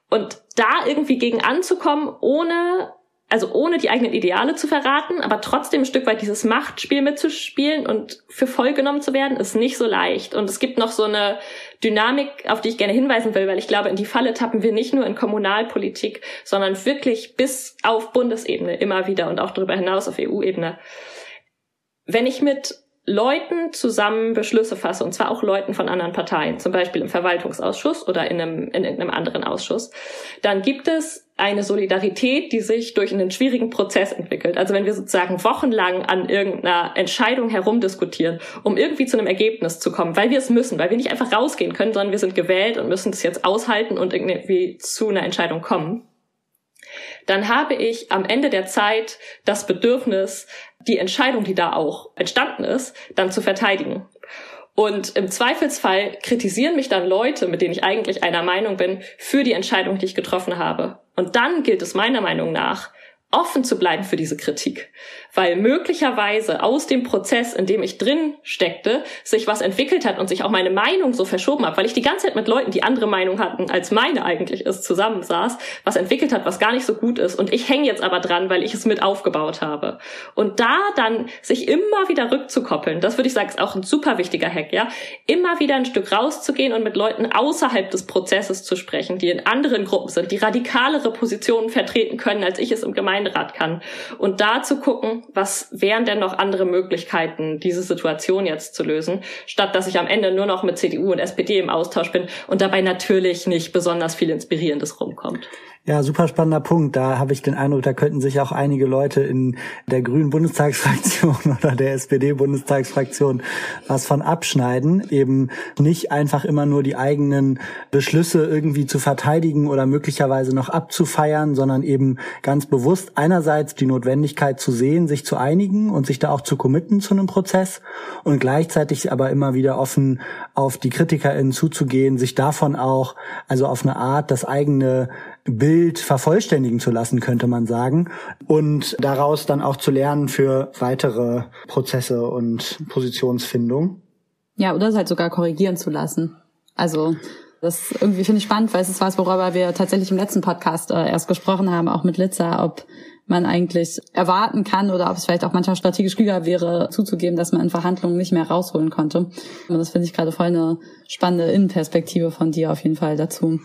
Speaker 3: Und da irgendwie gegen anzukommen, ohne also ohne die eigenen Ideale zu verraten, aber trotzdem ein Stück weit dieses Machtspiel mitzuspielen und für voll genommen zu werden, ist nicht so leicht. Und es gibt noch so eine Dynamik, auf die ich gerne hinweisen will, weil ich glaube, in die Falle tappen wir nicht nur in Kommunalpolitik, sondern wirklich bis auf Bundesebene immer wieder und auch darüber hinaus auf EU-Ebene. Wenn ich mit Leuten zusammen Beschlüsse fasse, und zwar auch Leuten von anderen Parteien, zum Beispiel im Verwaltungsausschuss oder in einem, in einem anderen Ausschuss, dann gibt es eine Solidarität, die sich durch einen schwierigen Prozess entwickelt. Also wenn wir sozusagen wochenlang an irgendeiner Entscheidung herumdiskutieren, um irgendwie zu einem Ergebnis zu kommen, weil wir es müssen, weil wir nicht einfach rausgehen können, sondern wir sind gewählt und müssen das jetzt aushalten und irgendwie zu einer Entscheidung kommen, dann habe ich am Ende der Zeit das Bedürfnis, die Entscheidung, die da auch entstanden ist, dann zu verteidigen. Und im Zweifelsfall kritisieren mich dann Leute, mit denen ich eigentlich einer Meinung bin, für die Entscheidung, die ich getroffen habe. Und dann gilt es meiner Meinung nach, offen zu bleiben für diese Kritik, weil möglicherweise aus dem Prozess, in dem ich drin steckte, sich was entwickelt hat und sich auch meine Meinung so verschoben hat, weil ich die ganze Zeit mit Leuten, die andere Meinung hatten, als meine eigentlich ist, zusammensaß, was entwickelt hat, was gar nicht so gut ist und ich hänge jetzt aber dran, weil ich es mit aufgebaut habe. Und da dann sich immer wieder rückzukoppeln, das würde ich sagen, ist auch ein super wichtiger Hack, ja, immer wieder ein Stück rauszugehen und mit Leuten außerhalb des Prozesses zu sprechen, die in anderen Gruppen sind, die radikalere Positionen vertreten können, als ich es im Gemeinderat Gemeinderat kann. Und da zu gucken, was wären denn noch andere Möglichkeiten, diese Situation jetzt zu lösen, statt dass ich am Ende nur noch mit CDU und SPD im Austausch bin und dabei natürlich nicht besonders viel Inspirierendes rumkommt.
Speaker 5: Ja, super spannender Punkt. Da habe ich den Eindruck, da könnten sich auch einige Leute in der Grünen Bundestagsfraktion <laughs> oder der SPD Bundestagsfraktion was von abschneiden, eben nicht einfach immer nur die eigenen Beschlüsse irgendwie zu verteidigen oder möglicherweise noch abzufeiern, sondern eben ganz bewusst einerseits die Notwendigkeit zu sehen, sich zu einigen und sich da auch zu committen zu einem Prozess und gleichzeitig aber immer wieder offen auf die KritikerInnen zuzugehen, sich davon auch, also auf eine Art das eigene Bild vervollständigen zu lassen, könnte man sagen. Und daraus dann auch zu lernen für weitere Prozesse und Positionsfindung.
Speaker 1: Ja, oder es halt sogar korrigieren zu lassen. Also das irgendwie finde ich spannend, weil es ist was, worüber wir tatsächlich im letzten Podcast äh, erst gesprochen haben, auch mit Litza, ob man eigentlich erwarten kann oder ob es vielleicht auch manchmal strategisch klüger wäre, zuzugeben, dass man in Verhandlungen nicht mehr rausholen konnte. Und das finde ich gerade voll eine spannende Innenperspektive von dir auf jeden Fall dazu.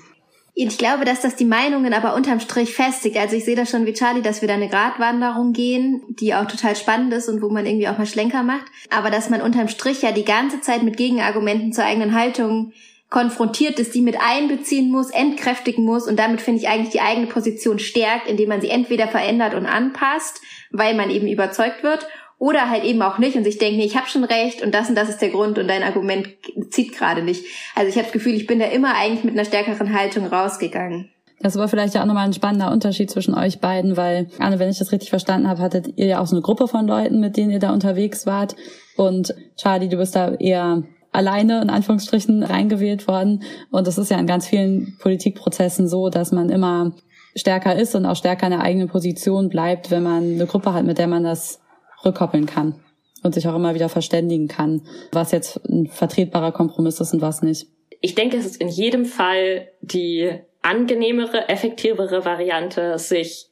Speaker 4: Ich glaube, dass das die Meinungen aber unterm Strich festigt. Also ich sehe das schon wie Charlie, dass wir da eine Gratwanderung gehen, die auch total spannend ist und wo man irgendwie auch mal Schlenker macht. Aber dass man unterm Strich ja die ganze Zeit mit Gegenargumenten zur eigenen Haltung konfrontiert ist, die mit einbeziehen muss, entkräftigen muss und damit finde ich eigentlich die eigene Position stärkt, indem man sie entweder verändert und anpasst, weil man eben überzeugt wird oder halt eben auch nicht und sich denkt, nee, ich habe schon recht und das und das ist der Grund und dein Argument zieht gerade nicht. Also ich habe das Gefühl, ich bin da immer eigentlich mit einer stärkeren Haltung rausgegangen.
Speaker 1: Das war vielleicht ja auch nochmal ein spannender Unterschied zwischen euch beiden, weil, Anne, wenn ich das richtig verstanden habe, hattet ihr ja auch so eine Gruppe von Leuten, mit denen ihr da unterwegs wart. Und Charlie, du bist da eher alleine in Anführungsstrichen reingewählt worden. Und das ist ja in ganz vielen Politikprozessen so, dass man immer stärker ist und auch stärker in der eigenen Position bleibt, wenn man eine Gruppe hat, mit der man das rückkoppeln kann und sich auch immer wieder verständigen kann, was jetzt ein vertretbarer Kompromiss ist und was nicht.
Speaker 3: Ich denke, es ist in jedem Fall die angenehmere, effektivere Variante, sich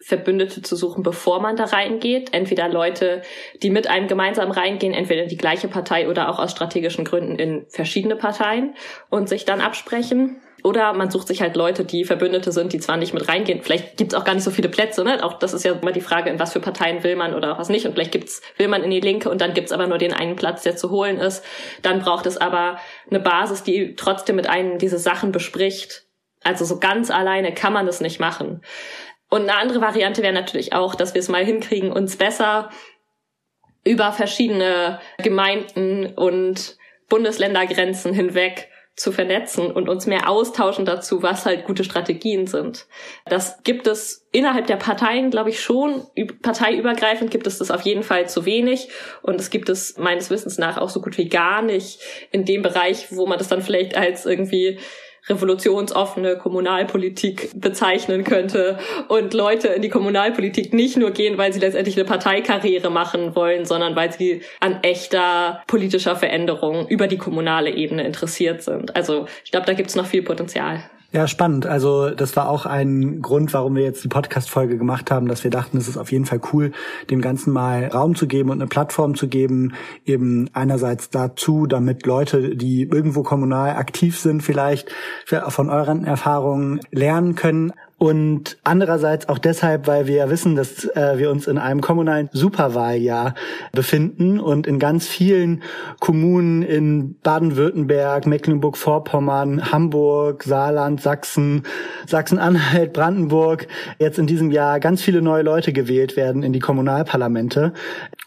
Speaker 3: Verbündete zu suchen, bevor man da reingeht. Entweder Leute, die mit einem gemeinsam reingehen, entweder die gleiche Partei oder auch aus strategischen Gründen in verschiedene Parteien und sich dann absprechen. Oder man sucht sich halt Leute, die Verbündete sind, die zwar nicht mit reingehen. Vielleicht gibt's auch gar nicht so viele Plätze. Ne? Auch das ist ja immer die Frage, in was für Parteien will man oder was nicht. Und vielleicht gibt's, will man in die Linke und dann gibt's aber nur den einen Platz, der zu holen ist. Dann braucht es aber eine Basis, die trotzdem mit einem diese Sachen bespricht. Also so ganz alleine kann man das nicht machen. Und eine andere Variante wäre natürlich auch, dass wir es mal hinkriegen, uns besser über verschiedene Gemeinden und Bundesländergrenzen hinweg zu vernetzen und uns mehr austauschen dazu, was halt gute Strategien sind. Das gibt es innerhalb der Parteien, glaube ich, schon. Parteiübergreifend gibt es das auf jeden Fall zu wenig. Und es gibt es meines Wissens nach auch so gut wie gar nicht in dem Bereich, wo man das dann vielleicht als irgendwie revolutionsoffene Kommunalpolitik bezeichnen könnte und Leute in die Kommunalpolitik nicht nur gehen, weil sie letztendlich eine Parteikarriere machen wollen, sondern weil sie an echter politischer Veränderung über die kommunale Ebene interessiert sind. Also ich glaube, da gibt es noch viel Potenzial.
Speaker 5: Ja, spannend. Also das war auch ein Grund, warum wir jetzt die Podcast-Folge gemacht haben, dass wir dachten, es ist auf jeden Fall cool, dem Ganzen mal Raum zu geben und eine Plattform zu geben, eben einerseits dazu, damit Leute, die irgendwo kommunal aktiv sind, vielleicht von euren Erfahrungen lernen können, und andererseits auch deshalb, weil wir ja wissen, dass äh, wir uns in einem kommunalen Superwahljahr befinden und in ganz vielen Kommunen in Baden-Württemberg, Mecklenburg-Vorpommern, Hamburg, Saarland, Sachsen, Sachsen-Anhalt, Brandenburg jetzt in diesem Jahr ganz viele neue Leute gewählt werden in die Kommunalparlamente.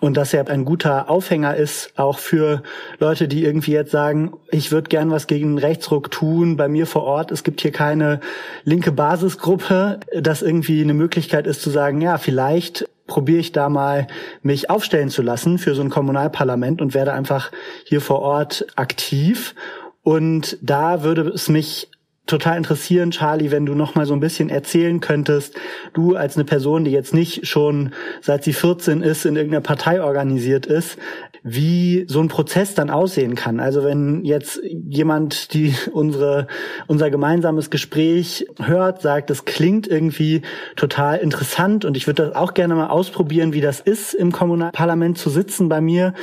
Speaker 5: Und das ja ein guter Aufhänger ist, auch für Leute, die irgendwie jetzt sagen, ich würde gern was gegen Rechtsruck tun bei mir vor Ort. Es gibt hier keine linke Basisgruppe Gruppe das irgendwie eine Möglichkeit ist zu sagen, ja, vielleicht probiere ich da mal mich aufstellen zu lassen für so ein Kommunalparlament und werde einfach hier vor Ort aktiv. Und da würde es mich total interessieren, Charlie, wenn du noch mal so ein bisschen erzählen könntest, du als eine Person, die jetzt nicht schon seit sie 14 ist, in irgendeiner Partei organisiert ist, wie so ein Prozess dann aussehen kann. Also wenn jetzt jemand, die unsere, unser gemeinsames Gespräch hört, sagt, das klingt irgendwie total interessant und ich würde das auch gerne mal ausprobieren, wie das ist, im Kommunalparlament zu sitzen bei mir,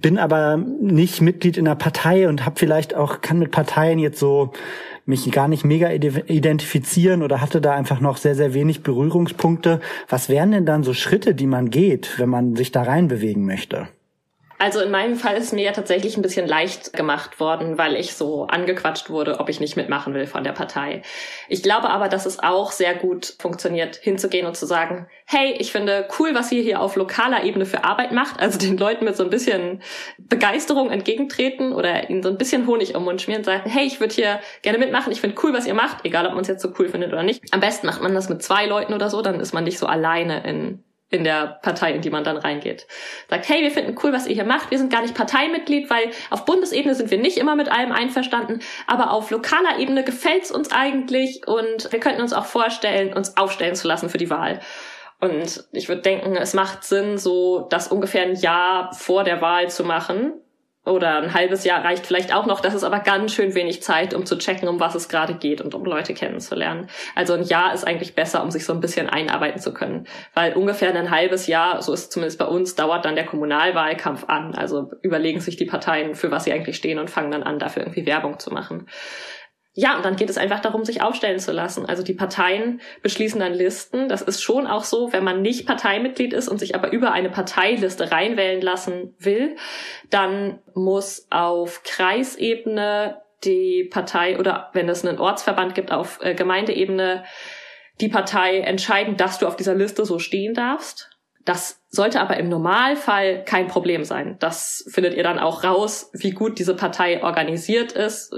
Speaker 5: bin aber nicht Mitglied in der Partei und habe vielleicht auch, kann mit Parteien jetzt so mich gar nicht mega identifizieren oder hatte da einfach noch sehr, sehr wenig Berührungspunkte. Was wären denn dann so Schritte, die man geht, wenn man sich da reinbewegen möchte?
Speaker 3: Also in meinem Fall ist mir ja tatsächlich ein bisschen leicht gemacht worden, weil ich so angequatscht wurde, ob ich nicht mitmachen will von der Partei. Ich glaube aber, dass es auch sehr gut funktioniert, hinzugehen und zu sagen, hey, ich finde cool, was ihr hier auf lokaler Ebene für Arbeit macht. Also den Leuten mit so ein bisschen Begeisterung entgegentreten oder ihnen so ein bisschen Honig den Mund schmieren und sagen, hey, ich würde hier gerne mitmachen, ich finde cool, was ihr macht, egal ob man es jetzt so cool findet oder nicht. Am besten macht man das mit zwei Leuten oder so, dann ist man nicht so alleine in in der Partei, in die man dann reingeht. Sagt, hey, wir finden cool, was ihr hier macht. Wir sind gar nicht Parteimitglied, weil auf Bundesebene sind wir nicht immer mit allem einverstanden, aber auf lokaler Ebene gefällt's uns eigentlich und wir könnten uns auch vorstellen, uns aufstellen zu lassen für die Wahl. Und ich würde denken, es macht Sinn, so das ungefähr ein Jahr vor der Wahl zu machen, oder ein halbes Jahr reicht vielleicht auch noch. Das ist aber ganz schön wenig Zeit, um zu checken, um was es gerade geht und um Leute kennenzulernen. Also ein Jahr ist eigentlich besser, um sich so ein bisschen einarbeiten zu können. Weil ungefähr ein halbes Jahr, so ist es zumindest bei uns, dauert dann der Kommunalwahlkampf an. Also überlegen sich die Parteien, für was sie eigentlich stehen und fangen dann an, dafür irgendwie Werbung zu machen. Ja, und dann geht es einfach darum, sich aufstellen zu lassen. Also die Parteien beschließen dann Listen. Das ist schon auch so, wenn man nicht Parteimitglied ist und sich aber über eine Parteiliste reinwählen lassen will, dann muss auf Kreisebene die Partei oder wenn es einen Ortsverband gibt auf äh, Gemeindeebene, die Partei entscheiden, dass du auf dieser Liste so stehen darfst. Das sollte aber im Normalfall kein Problem sein. Das findet ihr dann auch raus, wie gut diese Partei organisiert ist,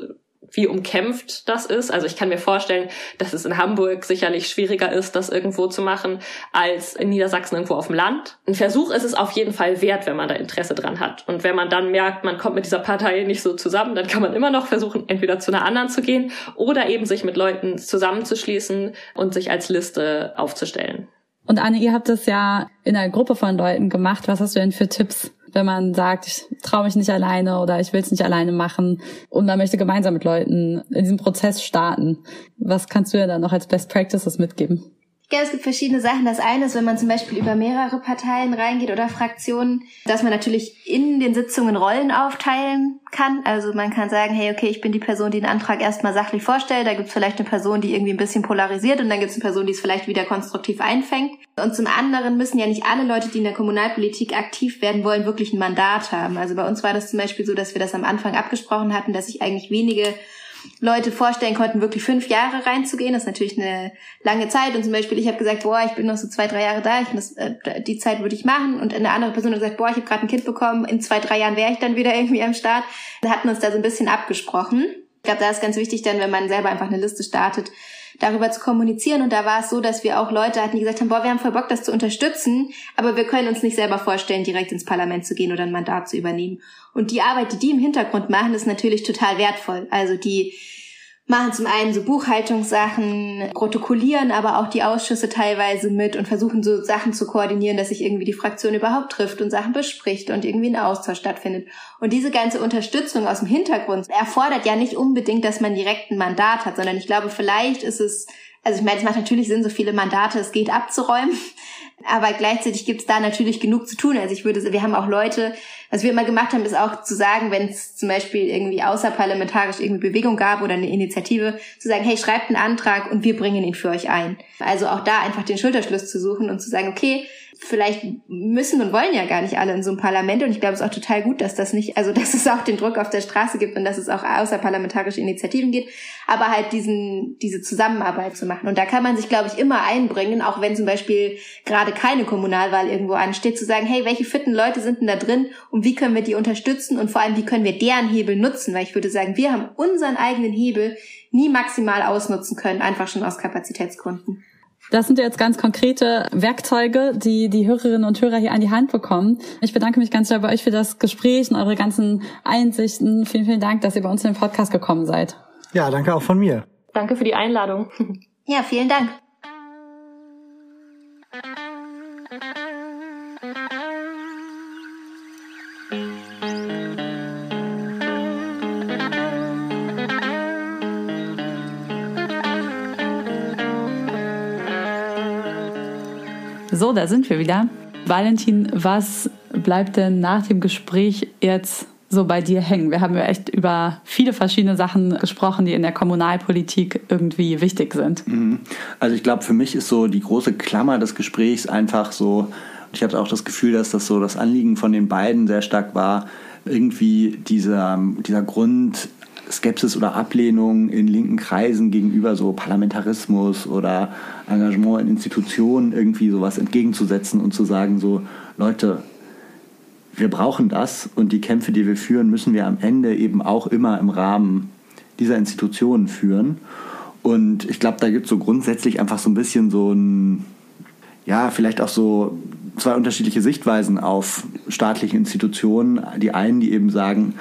Speaker 3: wie umkämpft das ist. Also ich kann mir vorstellen, dass es in Hamburg sicherlich schwieriger ist, das irgendwo zu machen, als in Niedersachsen irgendwo auf dem Land. Ein Versuch ist es auf jeden Fall wert, wenn man da Interesse dran hat. Und wenn man dann merkt, man kommt mit dieser Partei nicht so zusammen, dann kann man immer noch versuchen, entweder zu einer anderen zu gehen oder eben sich mit Leuten zusammenzuschließen und sich als Liste aufzustellen.
Speaker 1: Und Anne, ihr habt das ja in einer Gruppe von Leuten gemacht. Was hast du denn für Tipps? Wenn man sagt, ich traue mich nicht alleine oder ich will es nicht alleine machen und man möchte gemeinsam mit Leuten in diesem Prozess starten. Was kannst du ja dann noch als Best Practices mitgeben?
Speaker 4: Ich glaube, es gibt verschiedene Sachen. Das eine ist, wenn man zum Beispiel über mehrere Parteien reingeht oder Fraktionen, dass man natürlich in den Sitzungen Rollen aufteilen kann. Also man kann sagen, hey, okay, ich bin die Person, die den Antrag erstmal sachlich vorstellt. Da gibt es vielleicht eine Person, die irgendwie ein bisschen polarisiert und dann gibt es eine Person, die es vielleicht wieder konstruktiv einfängt. Und zum anderen müssen ja nicht alle Leute, die in der Kommunalpolitik aktiv werden wollen, wirklich ein Mandat haben. Also bei uns war das zum Beispiel so, dass wir das am Anfang abgesprochen hatten, dass sich eigentlich wenige Leute vorstellen konnten, wirklich fünf Jahre reinzugehen. Das ist natürlich eine lange Zeit. Und zum Beispiel, ich habe gesagt, boah, ich bin noch so zwei, drei Jahre da, ich muss, äh, die Zeit würde ich machen. Und eine andere Person hat gesagt, boah, ich habe gerade ein Kind bekommen, in zwei, drei Jahren wäre ich dann wieder irgendwie am Start. Wir hatten uns da so ein bisschen abgesprochen. Ich glaube, da ist ganz wichtig dann, wenn man selber einfach eine Liste startet, darüber zu kommunizieren. Und da war es so, dass wir auch Leute hatten, die gesagt haben, boah, wir haben voll Bock, das zu unterstützen, aber wir können uns nicht selber vorstellen, direkt ins Parlament zu gehen oder ein Mandat zu übernehmen. Und die Arbeit, die die im Hintergrund machen, ist natürlich total wertvoll. Also die machen zum einen so Buchhaltungssachen, protokollieren aber auch die Ausschüsse teilweise mit und versuchen so Sachen zu koordinieren, dass sich irgendwie die Fraktion überhaupt trifft und Sachen bespricht und irgendwie ein Austausch stattfindet. Und diese ganze Unterstützung aus dem Hintergrund erfordert ja nicht unbedingt, dass man direkt ein Mandat hat, sondern ich glaube, vielleicht ist es also ich meine, es macht natürlich Sinn, so viele Mandate es geht abzuräumen. Aber gleichzeitig gibt es da natürlich genug zu tun. Also ich würde, wir haben auch Leute, was wir immer gemacht haben, ist auch zu sagen, wenn es zum Beispiel irgendwie außerparlamentarisch irgendwie Bewegung gab oder eine Initiative, zu sagen, hey, schreibt einen Antrag und wir bringen ihn für euch ein. Also auch da einfach den Schulterschluss zu suchen und zu sagen, okay, vielleicht müssen und wollen ja gar nicht alle in so einem Parlament und ich glaube, es ist auch total gut, dass das nicht, also <laughs> dass es auch den Druck auf der Straße gibt und dass es auch außerparlamentarische Initiativen gibt, aber halt diesen, diese Zusammenarbeit zu machen. Und da kann man sich, glaube ich, immer einbringen, auch wenn zum Beispiel gerade keine Kommunalwahl irgendwo ansteht, zu sagen, hey, welche fitten Leute sind denn da drin und wie können wir die unterstützen und vor allem, wie können wir deren Hebel nutzen, weil ich würde sagen, wir haben unseren eigenen Hebel nie maximal ausnutzen können, einfach schon aus Kapazitätsgründen.
Speaker 1: Das sind jetzt ganz konkrete Werkzeuge, die die Hörerinnen und Hörer hier an die Hand bekommen. Ich bedanke mich ganz sehr bei euch für das Gespräch und eure ganzen Einsichten. Vielen, vielen Dank, dass ihr bei uns in den Podcast gekommen seid.
Speaker 5: Ja, danke auch von mir.
Speaker 3: Danke für die Einladung.
Speaker 4: Ja, vielen Dank.
Speaker 1: Da sind wir wieder. Valentin, was bleibt denn nach dem Gespräch jetzt so bei dir hängen? Wir haben ja echt über viele verschiedene Sachen gesprochen, die in der Kommunalpolitik irgendwie wichtig sind.
Speaker 2: Mhm. Also ich glaube, für mich ist so die große Klammer des Gesprächs einfach so, ich habe auch das Gefühl, dass das so das Anliegen von den beiden sehr stark war, irgendwie dieser, dieser Grund, Skepsis oder Ablehnung in linken Kreisen gegenüber so Parlamentarismus oder Engagement in Institutionen irgendwie sowas entgegenzusetzen und zu sagen, so Leute, wir brauchen das und die Kämpfe, die wir führen, müssen wir am Ende eben auch immer im Rahmen dieser Institutionen führen. Und ich glaube, da gibt es so grundsätzlich einfach so ein bisschen so ein, ja, vielleicht auch so zwei unterschiedliche Sichtweisen auf staatliche Institutionen. Die einen, die eben sagen,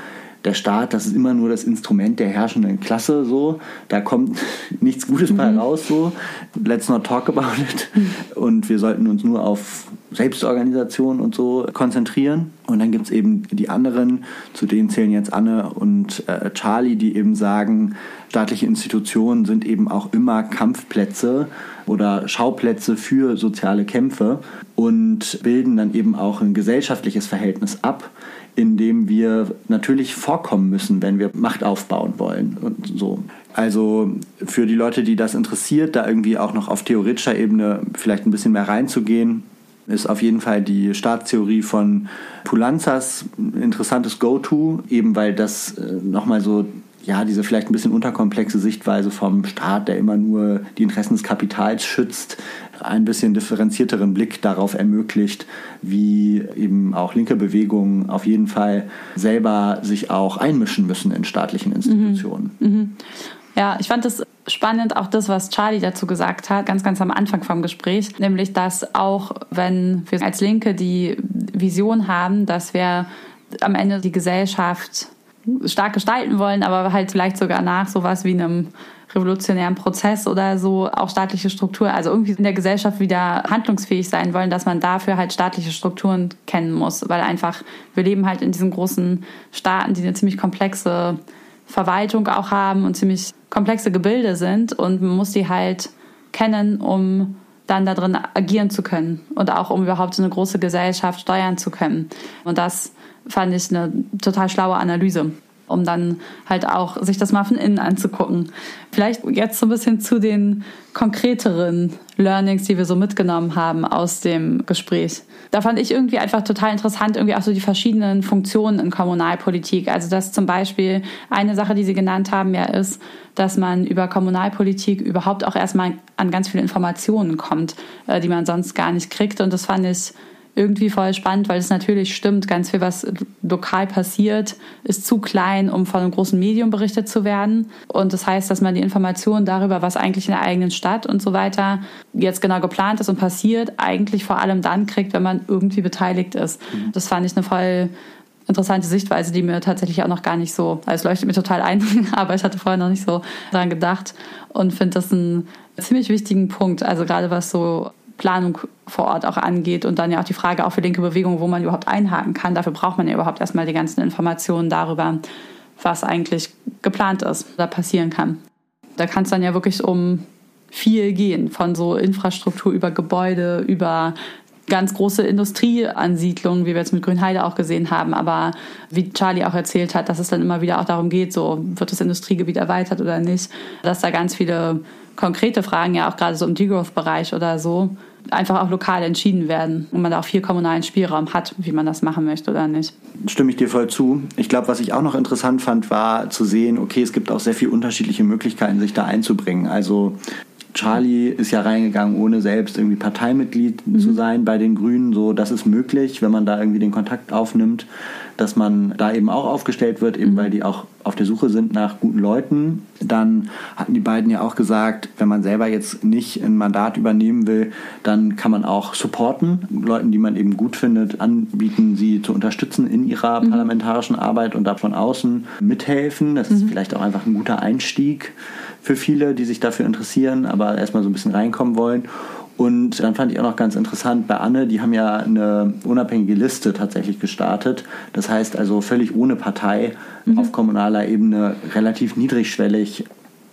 Speaker 2: der Staat, das ist immer nur das Instrument der herrschenden Klasse, so. Da kommt <laughs> nichts Gutes mhm. bei raus, so. Let's not talk about it. Mhm. Und wir sollten uns nur auf Selbstorganisation und so konzentrieren. Und dann gibt es eben die anderen, zu denen zählen jetzt Anne und äh, Charlie, die eben sagen, staatliche Institutionen sind eben auch immer Kampfplätze oder Schauplätze für soziale Kämpfe und bilden dann eben auch ein gesellschaftliches Verhältnis ab, in dem wir natürlich vorkommen müssen, wenn wir Macht aufbauen wollen und so. Also für die Leute, die das interessiert, da irgendwie auch noch auf theoretischer Ebene vielleicht ein bisschen mehr reinzugehen, ist auf jeden Fall die Staatstheorie von Pulanzas ein interessantes Go-To, eben weil das äh, nochmal so ja, diese vielleicht ein bisschen unterkomplexe Sichtweise vom Staat, der immer nur die Interessen des Kapitals schützt, ein bisschen differenzierteren Blick darauf ermöglicht, wie eben auch linke Bewegungen auf jeden Fall selber sich auch einmischen müssen in staatlichen Institutionen.
Speaker 1: Mhm. Mhm. Ja, ich fand es spannend, auch das, was Charlie dazu gesagt hat, ganz, ganz am Anfang vom Gespräch, nämlich, dass auch wenn wir als Linke die Vision haben, dass wir am Ende die Gesellschaft stark gestalten wollen, aber halt vielleicht sogar nach sowas wie einem revolutionären Prozess oder so auch staatliche Struktur, also irgendwie in der Gesellschaft wieder handlungsfähig sein wollen, dass man dafür halt staatliche Strukturen kennen muss, weil einfach wir leben halt in diesen großen Staaten, die eine ziemlich komplexe Verwaltung auch haben und ziemlich komplexe Gebilde sind und man muss die halt kennen, um dann da drin agieren zu können und auch um überhaupt so eine große Gesellschaft steuern zu können. Und das fand ich eine total schlaue Analyse, um dann halt auch sich das mal von innen anzugucken. Vielleicht jetzt so ein bisschen zu den konkreteren Learnings, die wir so mitgenommen haben aus dem Gespräch. Da fand ich irgendwie einfach total interessant, irgendwie auch so die verschiedenen Funktionen in Kommunalpolitik. Also dass zum Beispiel eine Sache, die Sie genannt haben, ja ist, dass man über Kommunalpolitik überhaupt auch erstmal an ganz viele Informationen kommt, äh, die man sonst gar nicht kriegt. Und das fand ich irgendwie voll spannend, weil es natürlich stimmt, ganz viel, was lokal passiert, ist zu klein, um von einem großen Medium berichtet zu werden. Und das heißt, dass man die Informationen darüber, was eigentlich in der eigenen Stadt und so weiter jetzt genau geplant ist und passiert, eigentlich vor allem dann kriegt, wenn man irgendwie beteiligt ist. Mhm. Das fand ich eine voll interessante Sichtweise, die mir tatsächlich auch noch gar nicht so, also es leuchtet mir total ein, <laughs> aber ich hatte vorher noch nicht so daran gedacht und finde das einen ziemlich wichtigen Punkt. Also gerade was so Planung vor Ort auch angeht und dann ja auch die Frage auch für linke Bewegung, wo man überhaupt einhaken kann. Dafür braucht man ja überhaupt erstmal die ganzen Informationen darüber, was eigentlich geplant ist oder passieren kann. Da kann es dann ja wirklich um viel gehen, von so Infrastruktur über Gebäude, über ganz große Industrieansiedlungen, wie wir jetzt mit Grünheide auch gesehen haben. Aber wie Charlie auch erzählt hat, dass es dann immer wieder auch darum geht, so wird das Industriegebiet erweitert oder nicht, dass da ganz viele konkrete Fragen ja auch gerade so im Degrowth-Bereich oder so einfach auch lokal entschieden werden und man da auch viel kommunalen Spielraum hat, wie man das machen möchte oder nicht.
Speaker 2: Stimme ich dir voll zu. Ich glaube, was ich auch noch interessant fand, war zu sehen, okay, es gibt auch sehr viele unterschiedliche Möglichkeiten, sich da einzubringen. Also Charlie ist ja reingegangen, ohne selbst irgendwie Parteimitglied mhm. zu sein bei den Grünen. So, das ist möglich, wenn man da irgendwie den Kontakt aufnimmt, dass man da eben auch aufgestellt wird, eben weil die auch auf der Suche sind nach guten Leuten. Dann hatten die beiden ja auch gesagt, wenn man selber jetzt nicht ein Mandat übernehmen will, dann kann man auch supporten, Leuten, die man eben gut findet, anbieten, sie zu unterstützen in ihrer mhm. parlamentarischen Arbeit und da von außen mithelfen. Das ist mhm. vielleicht auch einfach ein guter Einstieg für viele, die sich dafür interessieren, aber erstmal so ein bisschen reinkommen wollen. Und dann fand ich auch noch ganz interessant, bei Anne, die haben ja eine unabhängige Liste tatsächlich gestartet. Das heißt also völlig ohne Partei mhm. auf kommunaler Ebene relativ niedrigschwellig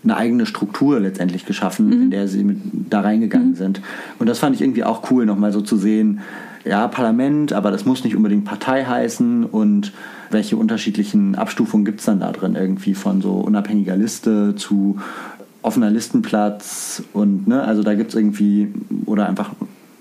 Speaker 2: eine eigene Struktur letztendlich geschaffen, mhm. in der sie mit da reingegangen mhm. sind. Und das fand ich irgendwie auch cool, nochmal so zu sehen, ja, Parlament, aber das muss nicht unbedingt Partei heißen und welche unterschiedlichen Abstufungen gibt es dann da drin irgendwie von so unabhängiger Liste zu offener Listenplatz und ne, also da gibt es irgendwie oder einfach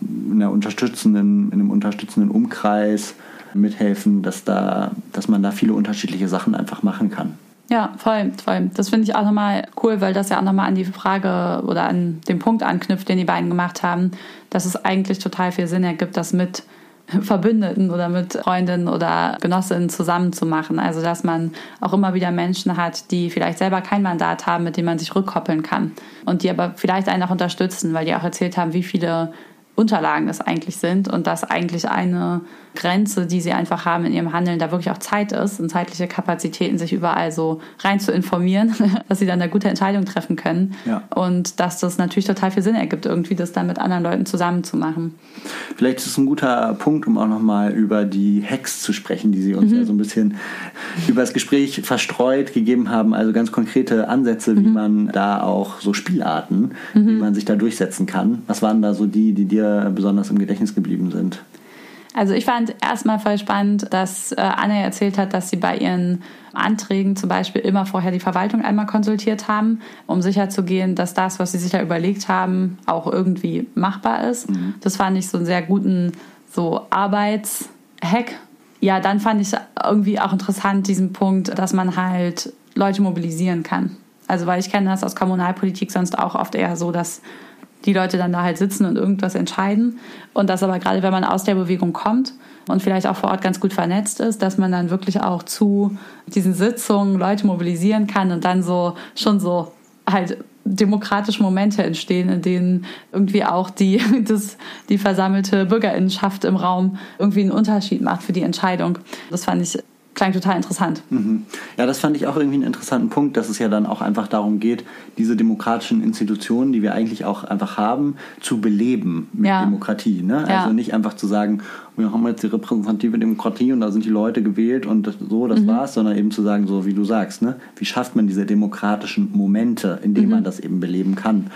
Speaker 2: in, einer unterstützenden, in einem unterstützenden Umkreis mithelfen, dass da, dass man da viele unterschiedliche Sachen einfach machen kann.
Speaker 1: Ja, voll, voll. Das finde ich auch nochmal cool, weil das ja auch nochmal an die Frage oder an den Punkt anknüpft, den die beiden gemacht haben, dass es eigentlich total viel Sinn ergibt, das mit <laughs> Verbündeten oder mit Freundinnen oder Genossinnen zusammenzumachen. Also dass man auch immer wieder Menschen hat, die vielleicht selber kein Mandat haben, mit dem man sich rückkoppeln kann und die aber vielleicht einen auch unterstützen, weil die auch erzählt haben, wie viele Unterlagen das eigentlich sind und dass eigentlich eine Grenze, die sie einfach haben in ihrem Handeln, da wirklich auch Zeit ist und zeitliche Kapazitäten, sich überall so rein zu informieren, <laughs> dass sie dann eine gute Entscheidung treffen können. Ja. Und dass das natürlich total viel Sinn ergibt, irgendwie das dann mit anderen Leuten zusammen zu machen.
Speaker 2: Vielleicht ist es ein guter Punkt, um auch nochmal über die Hacks zu sprechen, die Sie uns mhm. ja so ein bisschen über das Gespräch verstreut gegeben haben. Also ganz konkrete Ansätze, wie mhm. man da auch so Spielarten, mhm. wie man sich da durchsetzen kann. Was waren da so die, die dir besonders im Gedächtnis geblieben sind?
Speaker 1: Also ich fand erstmal voll spannend, dass äh, Anne erzählt hat, dass sie bei ihren Anträgen zum Beispiel immer vorher die Verwaltung einmal konsultiert haben, um sicherzugehen, dass das, was sie sich ja überlegt haben, auch irgendwie machbar ist. Mhm. Das fand ich so einen sehr guten so Arbeitshack. Ja, dann fand ich irgendwie auch interessant diesen Punkt, dass man halt Leute mobilisieren kann. Also weil ich kenne das aus Kommunalpolitik sonst auch oft eher so, dass die Leute dann da halt sitzen und irgendwas entscheiden. Und das aber gerade, wenn man aus der Bewegung kommt und vielleicht auch vor Ort ganz gut vernetzt ist, dass man dann wirklich auch zu diesen Sitzungen Leute mobilisieren kann und dann so schon so halt demokratische Momente entstehen, in denen irgendwie auch die, <laughs> das, die versammelte Bürgerinnenschaft im Raum irgendwie einen Unterschied macht für die Entscheidung. Das fand ich klang total interessant.
Speaker 2: Mhm. Ja, das fand ich auch irgendwie einen interessanten Punkt, dass es ja dann auch einfach darum geht, diese demokratischen Institutionen, die wir eigentlich auch einfach haben, zu beleben mit ja. Demokratie. Ne? Ja. Also nicht einfach zu sagen, wir haben jetzt die repräsentative Demokratie und da sind die Leute gewählt und das, so, das mhm. war's, sondern eben zu sagen, so wie du sagst, ne? wie schafft man diese demokratischen Momente, in denen mhm. man das eben beleben kann